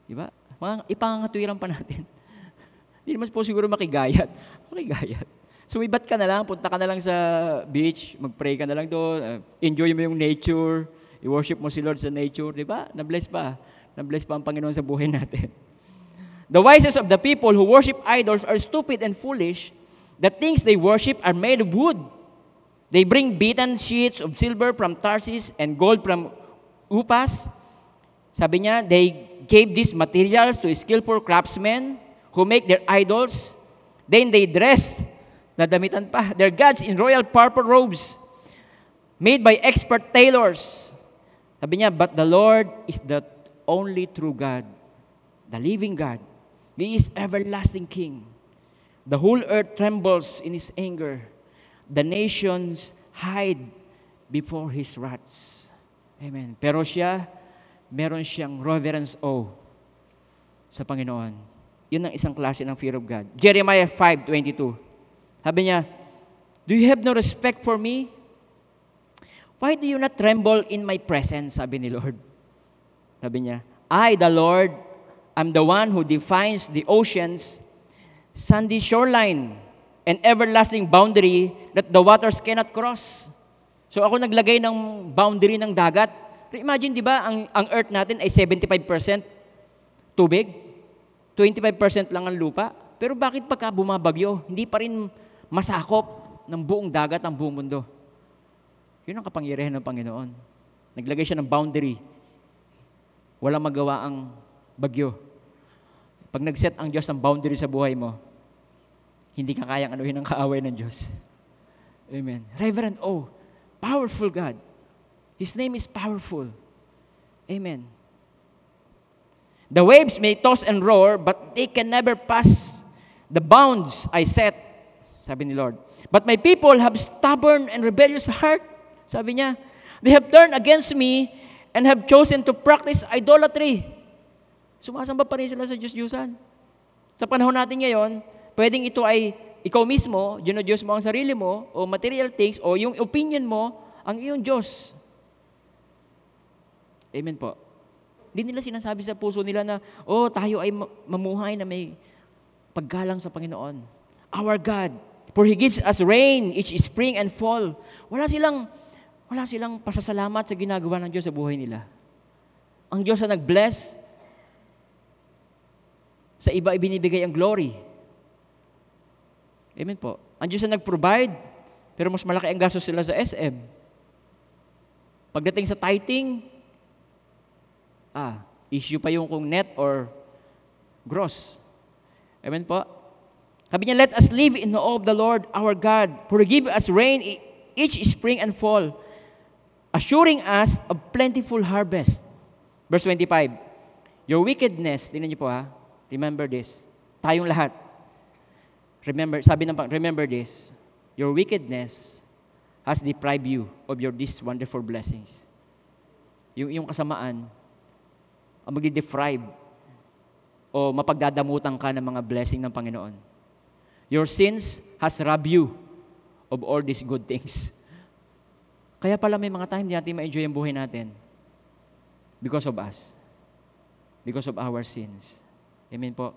Di ba? Mga ipangatwiran pa natin. Hindi naman po siguro makigayat. Makigayat. Sumibat ka na lang, punta ka na lang sa beach, mag-pray ka na lang doon, uh, enjoy mo yung nature, i-worship mo si Lord sa nature, di ba? Na-bless pa. Na-bless pa ang Panginoon sa buhay natin. The wisest of the people who worship idols are stupid and foolish. The things they worship are made of wood. They bring beaten sheets of silver from Tarsus and gold from Upas. Sabi niya, they gave these materials to skillful craftsmen who make their idols. Then they dress, nadamitan pa, their gods in royal purple robes made by expert tailors. Sabi niya, but the Lord is the only true God, the living God. He is everlasting King. The whole earth trembles in His anger. The nations hide before His wrath. Amen. Pero siya, meron siyang reverence awe sa Panginoon. Yun ang isang klase ng fear of God. Jeremiah 5.22. Sabi niya, Do you have no respect for me? Why do you not tremble in my presence? Sabi ni Lord. Sabi niya, I, the Lord, am the one who defines the oceans, sandy shoreline, and everlasting boundary that the waters cannot cross. So ako naglagay ng boundary ng dagat Imagine, di ba, ang, ang earth natin ay 75% tubig, 25% lang ang lupa. Pero bakit pagka bumabagyo, hindi pa rin masakop ng buong dagat ang buong mundo? Yun ang kapangyarihan ng Panginoon. Naglagay siya ng boundary. Walang magawa ang bagyo. Pag nag-set ang Diyos ng boundary sa buhay mo, hindi ka kayang anuhin ang kaaway ng Diyos. Amen. Reverend O, powerful God. His name is powerful. Amen. The waves may toss and roar, but they can never pass the bounds I set, sabi ni Lord. But my people have stubborn and rebellious heart, sabi niya. They have turned against me and have chosen to practice idolatry. Sumasamba pa rin sila sa Diyos-Diyusan. Sa panahon natin ngayon, pwedeng ito ay ikaw mismo, Diyos mo ang sarili mo, o material things, o yung opinion mo, ang iyong Diyos. Amen po. Hindi nila sinasabi sa puso nila na, oh, tayo ay ma- mamuhay na may paggalang sa Panginoon. Our God, for He gives us rain each spring and fall. Wala silang, wala silang pasasalamat sa ginagawa ng Diyos sa buhay nila. Ang Diyos na nag-bless, sa iba ibinibigay ang glory. Amen po. Ang Diyos na nag-provide, pero mas malaki ang gastos sila sa SM. Pagdating sa tithing, ah, issue pa yung kung net or gross. Amen po? Sabi niya, let us live in the awe of the Lord our God, for give us rain e- each spring and fall, assuring us of plentiful harvest. Verse 25, Your wickedness, tingnan niyo po ha, remember this, tayong lahat. Remember, sabi ng remember this, your wickedness has deprived you of your these wonderful blessings. Yung, yung kasamaan, ang magdi-deprive o mapagdadamutan ka ng mga blessing ng Panginoon. Your sins has robbed you of all these good things. Kaya pala may mga time hindi natin ma-enjoy ang buhay natin because of us. Because of our sins. Amen po.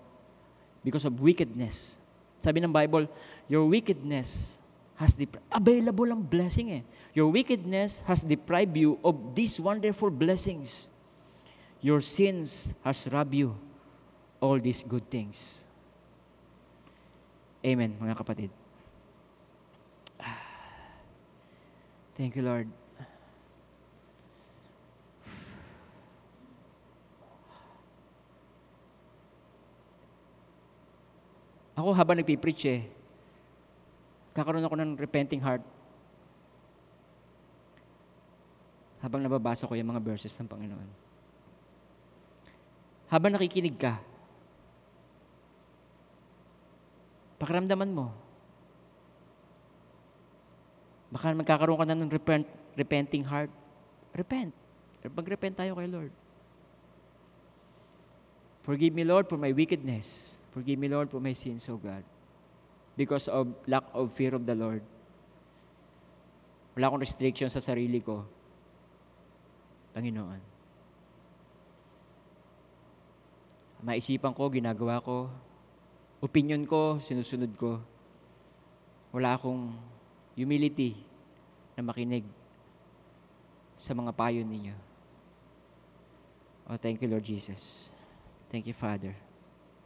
Because of wickedness. Sabi ng Bible, your wickedness has deprived, available ang blessing eh. Your wickedness has deprived you of these wonderful blessings. Your sins has robbed you all these good things. Amen, mga kapatid. Ah. Thank you, Lord. Ako habang nagpipreach eh, kakaroon ako ng repenting heart. Habang nababasa ko yung mga verses ng Panginoon. Habang nakikinig ka, pakiramdaman mo, baka magkakaroon ka na ng repent, repenting heart. Repent. Mag-repent tayo kay Lord. Forgive me, Lord, for my wickedness. Forgive me, Lord, for my sins, O God. Because of lack of fear of the Lord. Wala akong restriction sa sarili ko. Panginoon. Maisipan ko, ginagawa ko. Opinion ko, sinusunod ko. Wala akong humility na makinig sa mga payo ninyo. Oh, thank you, Lord Jesus. Thank you, Father.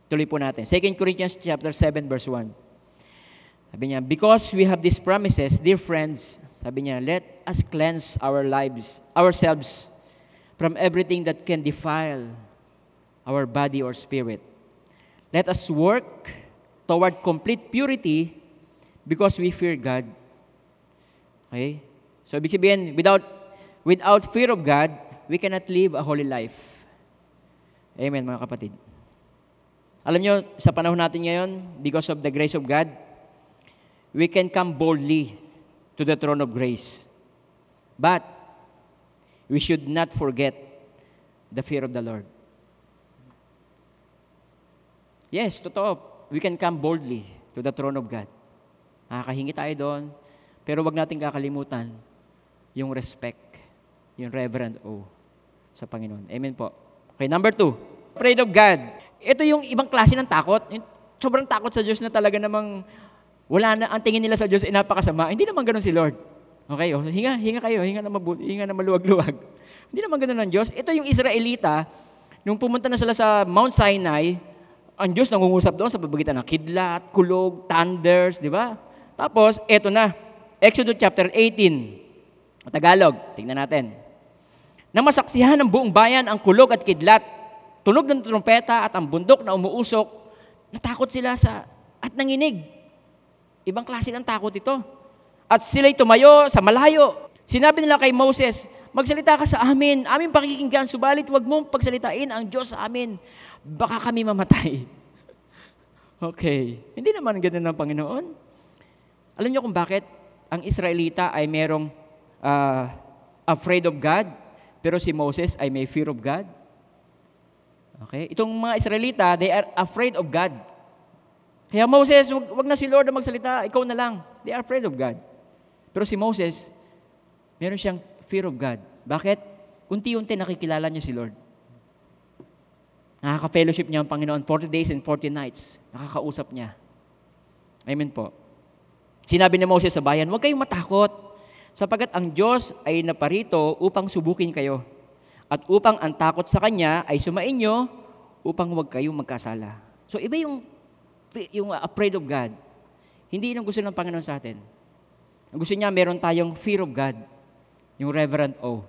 Tuloy po natin. 2 Corinthians chapter 7 verse 1. Sabi niya, because we have these promises, dear friends, sabi niya, let us cleanse our lives, ourselves from everything that can defile our body or spirit. Let us work toward complete purity because we fear God. Okay? So, ibig sabihin, without, without fear of God, we cannot live a holy life. Amen, mga kapatid. Alam nyo, sa panahon natin ngayon, because of the grace of God, we can come boldly to the throne of grace. But, we should not forget the fear of the Lord. Yes, totoo. We can come boldly to the throne of God. Nakakahingi tayo doon. Pero wag natin kakalimutan yung respect, yung reverend O sa Panginoon. Amen po. Okay, number two. Afraid of God. Ito yung ibang klase ng takot. Sobrang takot sa Diyos na talaga namang wala na, ang tingin nila sa Diyos ay napakasama. Hindi naman ganun si Lord. Okay, oh, hinga, hinga kayo, hinga na mabuti, hinga na maluwag-luwag. Hindi naman ganoon ng Diyos. Ito yung Israelita, nung pumunta na sila sa Mount Sinai, ang Diyos nangungusap doon sa pabagitan ng kidlat, kulog, thunders, di ba? Tapos, eto na, Exodus chapter 18, Tagalog, tingnan natin. Nang masaksihan ng buong bayan ang kulog at kidlat, tunog ng trumpeta at ang bundok na umuusok, natakot sila sa at nanginig. Ibang klase ng takot ito. At sila'y tumayo sa malayo. Sinabi nila kay Moses, magsalita ka sa amin, aming pakikinggan, subalit huwag mong pagsalitain ang Diyos sa amin. Baka kami mamatay. okay. Hindi naman ganun ng Panginoon. Alam niyo kung bakit ang Israelita ay merong ah, afraid of God, pero si Moses ay may fear of God? Okay? Itong mga Israelita, they are afraid of God. Kaya Moses, wag, wag na si Lord na magsalita, ikaw na lang. They are afraid of God. Pero si Moses, meron siyang fear of God. Bakit? Unti-unti nakikilala niya si Lord. Nakaka-fellowship niya ang Panginoon 40 days and 40 nights. Nakakausap niya. Amen po. Sinabi ni Moses sa bayan, huwag kayong matakot, sapagat ang Diyos ay naparito upang subukin kayo. At upang ang takot sa Kanya ay sumain nyo, upang huwag kayong magkasala. So iba yung, yung uh, afraid of God. Hindi yun ang gusto ng Panginoon sa atin. Ang gusto niya, meron tayong fear of God. Yung reverent awe.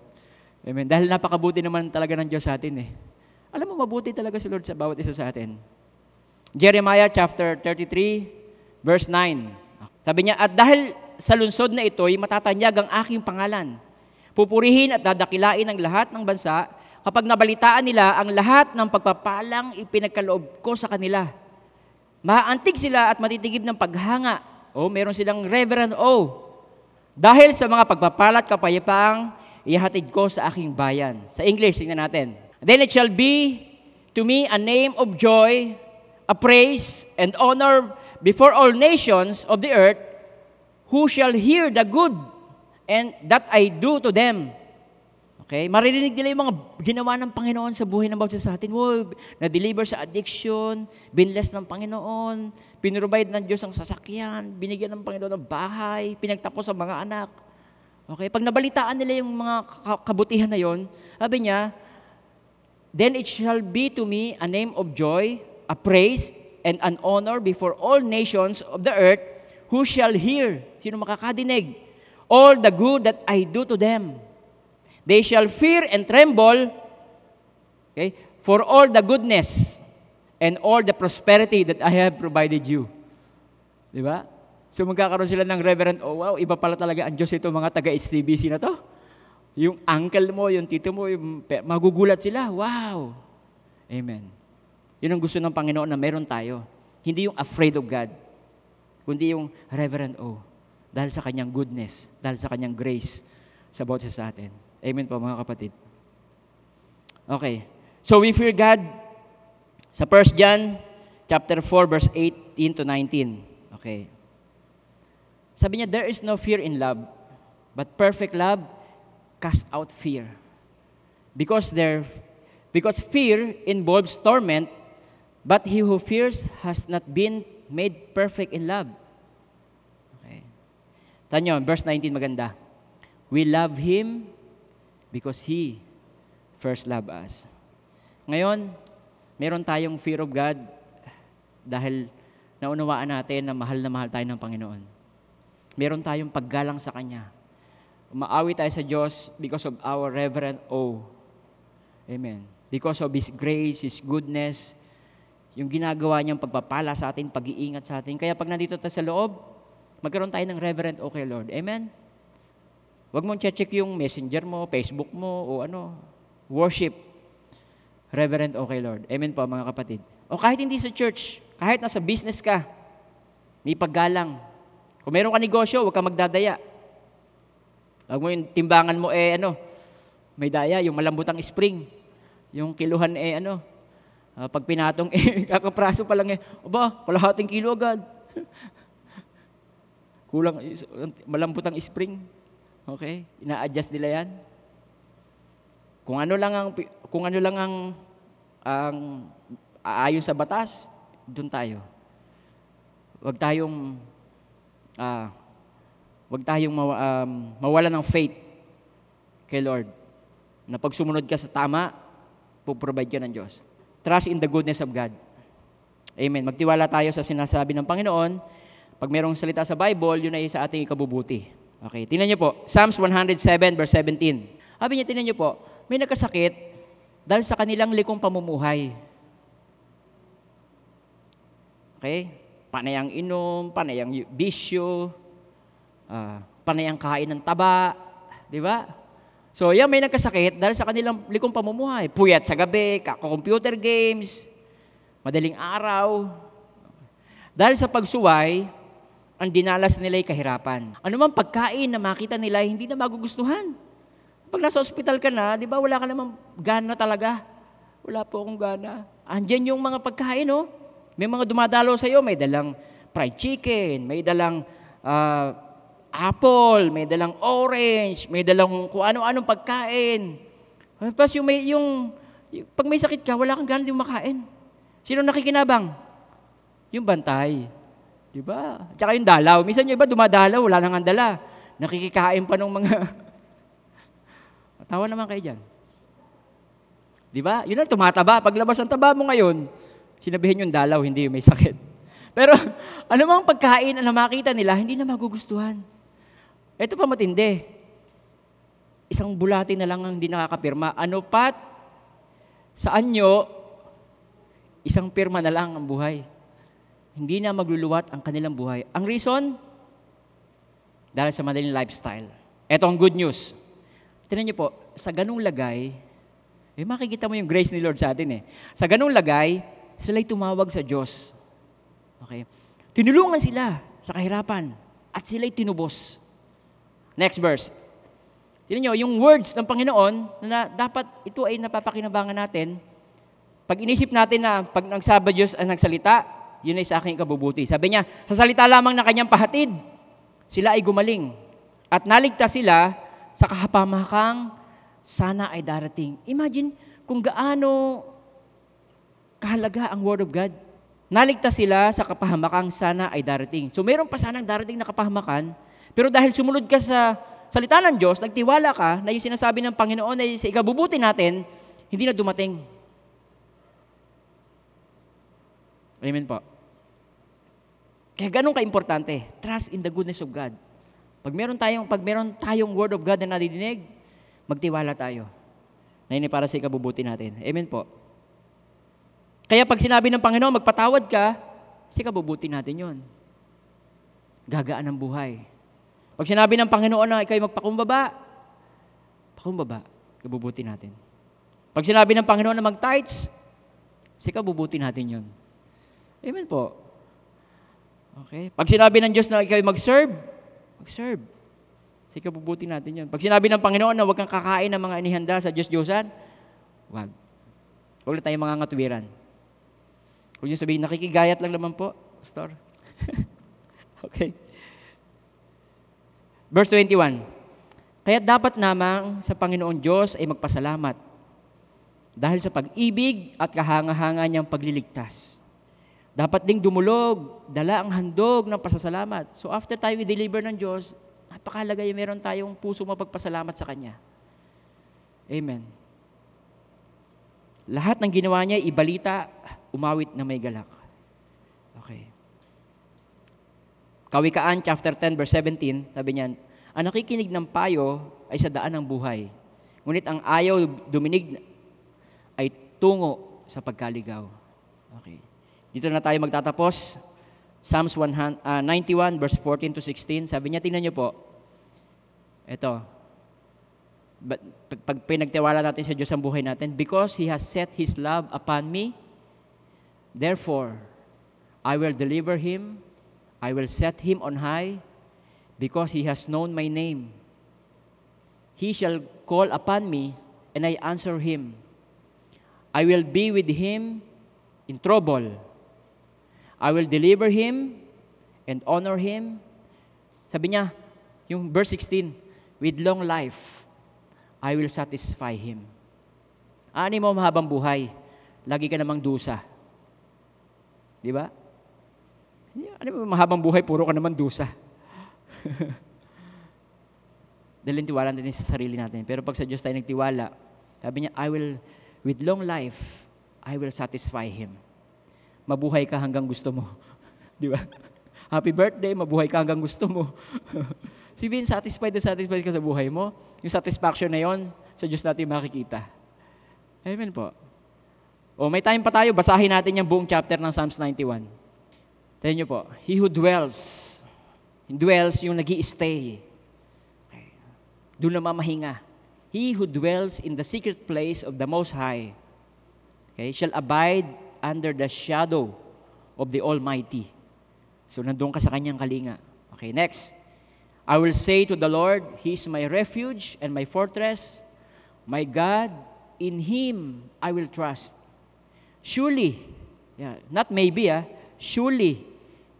Amen. Dahil napakabuti naman talaga ng Diyos sa atin eh. Alam mo, mabuti talaga si Lord sa bawat isa sa atin. Jeremiah chapter 33, verse 9. Sabi niya, At dahil sa lunsod na ito'y matatanyag ang aking pangalan. Pupurihin at dadakilain ng lahat ng bansa kapag nabalitaan nila ang lahat ng pagpapalang ipinagkaloob ko sa kanila. Maantig sila at matitigib ng paghanga. O, meron silang reverent o. Dahil sa mga pagpapalat kapayapaang ihatid ko sa aking bayan. Sa English, tingnan natin. Then it shall be to me a name of joy, a praise, and honor before all nations of the earth, who shall hear the good and that I do to them. Okay? Maririnig nila yung mga ginawa ng Panginoon sa buhay ng bawat sa atin. Wow, na-deliver sa addiction, binless ng Panginoon, pinrovide ng Diyos ang sasakyan, binigyan ng Panginoon ng bahay, pinagtapos sa mga anak. Okay? Pag nabalitaan nila yung mga ka- kabutihan na yon, sabi niya, Then it shall be to me a name of joy, a praise, and an honor before all nations of the earth who shall hear, sino makakadinig, all the good that I do to them. They shall fear and tremble okay, for all the goodness and all the prosperity that I have provided you. Di ba? So magkakaroon sila ng reverend, oh wow, iba pala talaga ang Diyos ito mga taga-HTBC na to. Yung uncle mo, yung tito mo, yung, magugulat sila. Wow! Amen. Yun ang gusto ng Panginoon na meron tayo. Hindi yung afraid of God, kundi yung reverent oh. Dahil sa kanyang goodness, dahil sa kanyang grace sa bawat sa atin. Amen po mga kapatid. Okay. So we fear God sa 1 John chapter 4 verse 18 to 19. Okay. Sabi niya, there is no fear in love, but perfect love cast out fear. Because there because fear involves torment, but he who fears has not been made perfect in love. Okay. Tanyo, verse 19 maganda. We love him because he first loved us. Ngayon, meron tayong fear of God dahil naunawaan natin na mahal na mahal tayo ng Panginoon. Meron tayong paggalang sa Kanya. Umaawi tayo sa Diyos because of our reverent awe. Amen. Because of His grace, His goodness, yung ginagawa niyang pagpapala sa atin, pag-iingat sa atin. Kaya pag nandito tayo sa loob, magkaroon tayo ng reverent awe kay Lord. Amen? Huwag mong check yung messenger mo, Facebook mo, o ano. Worship. Reverent awe kay Lord. Amen po mga kapatid. O kahit hindi sa church, kahit nasa business ka, may paggalang. Kung meron ka negosyo, huwag ka magdadaya. Huwag mo yung timbangan mo eh ano, may daya, yung malambutang spring. Yung kiluhan eh ano, ah, pag pinatong eh, kakapraso pa lang eh, aba, kalahating kilo agad. Kulang, is- malambutang spring. Okay? Ina-adjust nila yan. Kung ano lang ang kung ano lang ang ang aayon sa batas, doon tayo. Huwag tayong ah, Huwag tayong mawa, um, mawala ng faith kay Lord. Na pag sumunod ka sa tama, puprovide ka ng Diyos. Trust in the goodness of God. Amen. Magtiwala tayo sa sinasabi ng Panginoon. Pag mayroong salita sa Bible, yun ay sa ating ikabubuti. Okay, tingnan niyo po. Psalms 107 verse 17. Sabi niya, tingnan niyo po, may nagkasakit dahil sa kanilang likong pamumuhay. Okay? Panay ang inom, panay ang bisyo, ah, panay ang kain ng taba, di ba? So, yan may nagkasakit dahil sa kanilang likong pamumuhay. Puyat sa gabi, computer games, madaling araw. Dahil sa pagsuway, ang dinalas nila ay kahirapan. Ano man pagkain na makita nila, hindi na magugustuhan. Pag nasa ospital ka na, di ba, wala ka namang gana talaga. Wala po akong gana. Andyan yung mga pagkain, no? May mga dumadalo sa iyo, may dalang fried chicken, may dalang ah, apple, may dalang orange, may dalang kung ano-anong pagkain. Tapos yung, may, yung, yung, pag may sakit ka, wala kang gana din makain. Sino nakikinabang? Yung bantay. Di ba? Tsaka yung dalaw. Minsan yung iba dumadalaw, wala nang dala. Nakikikain pa ng mga... Tawa naman kayo dyan. Di ba? Yun ang tumataba. Paglabas ng taba mo ngayon, sinabihin yung dalaw, hindi yung may sakit. Pero ano mang pagkain na makita nila, hindi na magugustuhan. Ito pa matindi. Isang bulati na lang ang hindi nakakapirma. Ano pat, sa anyo, isang pirma na lang ang buhay. Hindi na magluluwat ang kanilang buhay. Ang reason? Dahil sa madaling lifestyle. Ito ang good news. Tinan niyo po, sa ganung lagay, eh makikita mo yung grace ni Lord sa atin eh. Sa ganung lagay, sila'y tumawag sa Diyos. Okay? Tinulungan sila sa kahirapan at sila'y tinubos. Next verse. Tingnan nyo, yung words ng Panginoon na dapat ito ay napapakinabangan natin. Pag inisip natin na pag nagsaba Diyos ang nagsalita, yun ay sa aking kabubuti. Sabi niya, sa salita lamang na kanyang pahatid, sila ay gumaling. At naligtas sila sa kahapamakang sana ay darating. Imagine kung gaano kahalaga ang Word of God. Naligtas sila sa kapahamakang sana ay darating. So meron pa sanang darating na kapahamakan, pero dahil sumunod ka sa salita ng Diyos, nagtiwala ka na yung sinasabi ng Panginoon na sa ikabubuti natin, hindi na dumating. Amen po. Kaya ganun ka-importante, trust in the goodness of God. Pag meron tayong, pag meron tayong word of God na nadidinig, magtiwala tayo. Na yun ay para sa ikabubuti natin. Amen po. Kaya pag sinabi ng Panginoon, magpatawad ka, kasi kabubuti natin yon. Gagaan ang buhay. Pag sinabi ng Panginoon na ikaw magpakumbaba, pakumbaba, kabubuti natin. Pag sinabi ng Panginoon na mag-tights, kasi kabubuti natin yon. Amen po. Okay? Pag sinabi ng Diyos na ikaw mag-serve, mag-serve. Kasi kabubuti natin yon. Pag sinabi ng Panginoon na huwag kang kakain ng mga inihanda sa Diyos-Diyosan, huwag. Huwag na mga ngatuwiran. Huwag niyo sabihin, nakikigayat lang naman po, Pastor. okay. Verse 21. Kaya dapat namang sa Panginoon Diyos ay magpasalamat dahil sa pag-ibig at kahanga-hanga niyang pagliligtas. Dapat ding dumulog, dala ang handog ng pasasalamat. So after tayo i-deliver ng Diyos, napakalaga yung meron tayong puso mapagpasalamat sa Kanya. Amen. Lahat ng ginawa niya, ibalita, umawit na may galak. Okay. Kawikaan chapter 10 verse 17, sabi niyan, ang nakikinig ng payo ay sa daan ng buhay. Ngunit ang ayaw duminig ay tungo sa pagkaligaw. Okay. Dito na tayo magtatapos. Psalms 100, uh, 91 verse 14 to 16. Sabi niya, tingnan niyo po. Ito. Pag, pag pinagtiwala natin sa Diyos ang buhay natin, because He has set His love upon me, Therefore, I will deliver him, I will set him on high, because he has known my name. He shall call upon me, and I answer him. I will be with him in trouble. I will deliver him and honor him. Sabi niya, yung verse 16, with long life, I will satisfy him. Ani mo mahabang buhay, lagi ka namang dusa. Di ba? Ano mo, mahabang buhay, puro ka naman dusa. dalhin tiwala natin sa sarili natin. Pero pag sa Diyos tayo nagtiwala, sabi niya, I will, with long life, I will satisfy Him. Mabuhay ka hanggang gusto mo. Di ba? Happy birthday, mabuhay ka hanggang gusto mo. Sabihin, satisfied na satisfied ka sa buhay mo. Yung satisfaction na yon sa Diyos natin makikita. Amen po. O may time pa tayo, basahin natin yung buong chapter ng Psalms 91. Tayo nyo po, He who dwells, dwells yung nag stay okay. Doon na mamahinga. He who dwells in the secret place of the Most High okay, shall abide under the shadow of the Almighty. So nandun ka sa kanyang kalinga. Okay, next. I will say to the Lord, He is my refuge and my fortress, my God, in Him I will trust. Surely, yeah, not maybe, ah, surely,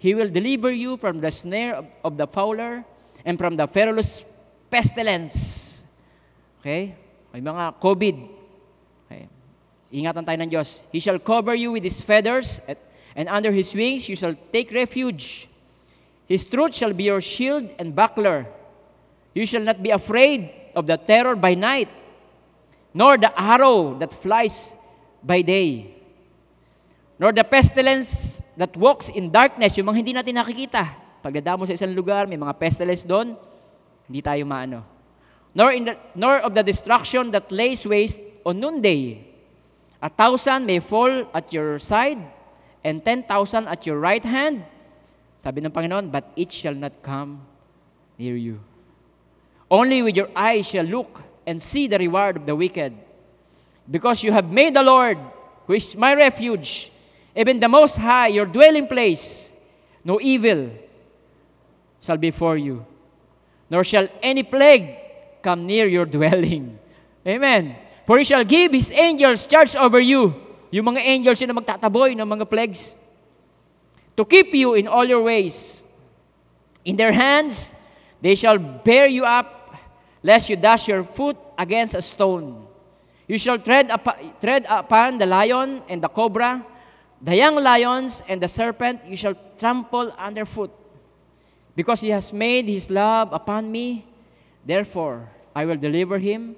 He will deliver you from the snare of, of the fowler and from the perilous pestilence. Okay? May mga COVID. Okay. Ingatan tayo ng Diyos. He shall cover you with His feathers, at, and under His wings you shall take refuge. His truth shall be your shield and buckler. You shall not be afraid of the terror by night, nor the arrow that flies by day, nor the pestilence that walks in darkness, yung mga hindi natin nakikita. Pagdadamo sa isang lugar, may mga pestilence doon, hindi tayo maano. Nor, in the, nor of the destruction that lays waste on noonday. A thousand may fall at your side, and ten thousand at your right hand. Sabi ng Panginoon, but it shall not come near you. Only with your eyes shall look and see the reward of the wicked. Because you have made the Lord, who is my refuge, even the Most High, your dwelling place, no evil shall be for you, nor shall any plague come near your dwelling. Amen. For He shall give His angels charge over you. Yung mga angels yun magtataboy ng mga plagues. To keep you in all your ways. In their hands, they shall bear you up, lest you dash your foot against a stone. You shall tread, up, tread upon the lion and the cobra, The young lions and the serpent you shall trample underfoot. Because he has made his love upon me, therefore I will deliver him.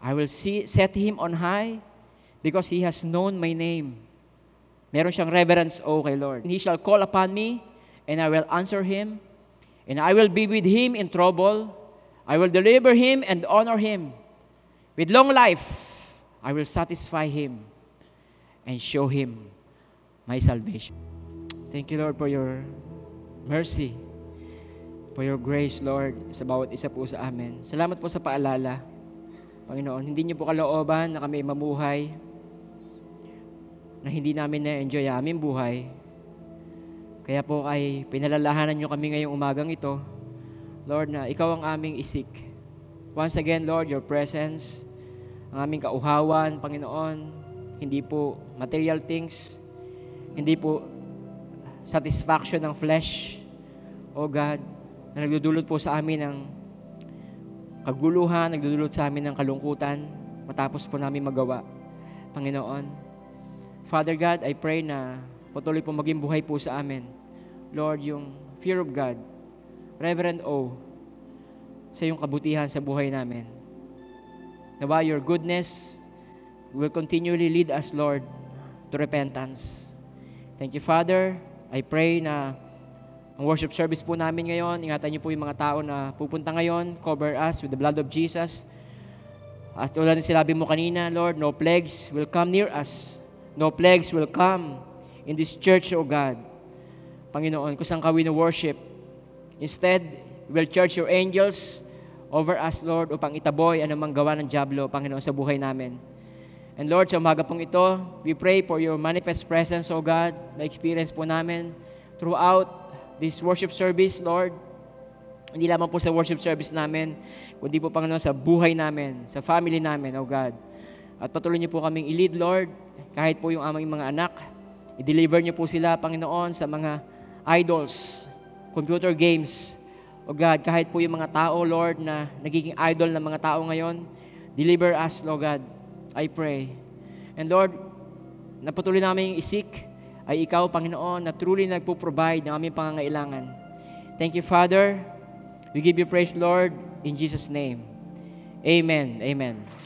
I will see, set him on high because he has known my name. Meron siyang reverence, O kay Lord. He shall call upon me, and I will answer him, and I will be with him in trouble. I will deliver him and honor him. With long life, I will satisfy him and show him my salvation. Thank you, Lord, for your mercy, for your grace, Lord, sa bawat isa po sa amin. Salamat po sa paalala, Panginoon. Hindi niyo po kalooban na kami mamuhay na hindi namin na-enjoy ang aming buhay. Kaya po ay pinalalahanan niyo kami ngayong umagang ito, Lord, na ikaw ang aming isik. Once again, Lord, your presence, ang aming kauhawan, Panginoon, hindi po material things, hindi po satisfaction ng flesh, O God, na nagdudulot po sa amin ng kaguluhan, nagdudulot sa amin ng kalungkutan, matapos po namin magawa. Panginoon, Father God, I pray na patuloy po maging buhay po sa amin. Lord, yung fear of God, Reverend O, sa iyong kabutihan sa buhay namin. Nawa your goodness will continually lead us, Lord, to repentance. Thank you, Father. I pray na ang worship service po namin ngayon, ingatan niyo po yung mga tao na pupunta ngayon, cover us with the blood of Jesus. At tulad ng sinabi mo kanina, Lord, no plagues will come near us. No plagues will come in this church, O God. Panginoon, kung saan ka worship Instead, will charge your angels over us, Lord, upang itaboy anumang gawa ng Diablo, Panginoon, sa buhay namin. And Lord, sa umaga pong ito, we pray for your manifest presence, O God, na experience po namin throughout this worship service, Lord. Hindi lamang po sa worship service namin, kundi po, Panginoon, sa buhay namin, sa family namin, O God. At patuloy niyo po kaming i-lead, Lord, kahit po yung aming mga anak, i-deliver niyo po sila, Panginoon, sa mga idols, computer games, O God, kahit po yung mga tao, Lord, na nagiging idol ng mga tao ngayon, deliver us, Lord God, I pray. And Lord, napatuloy namin yung isik ay ikaw, Panginoon, na truly nagpo-provide ng aming pangangailangan. Thank you, Father. We give you praise, Lord, In Jesus' name. Amen. Amen.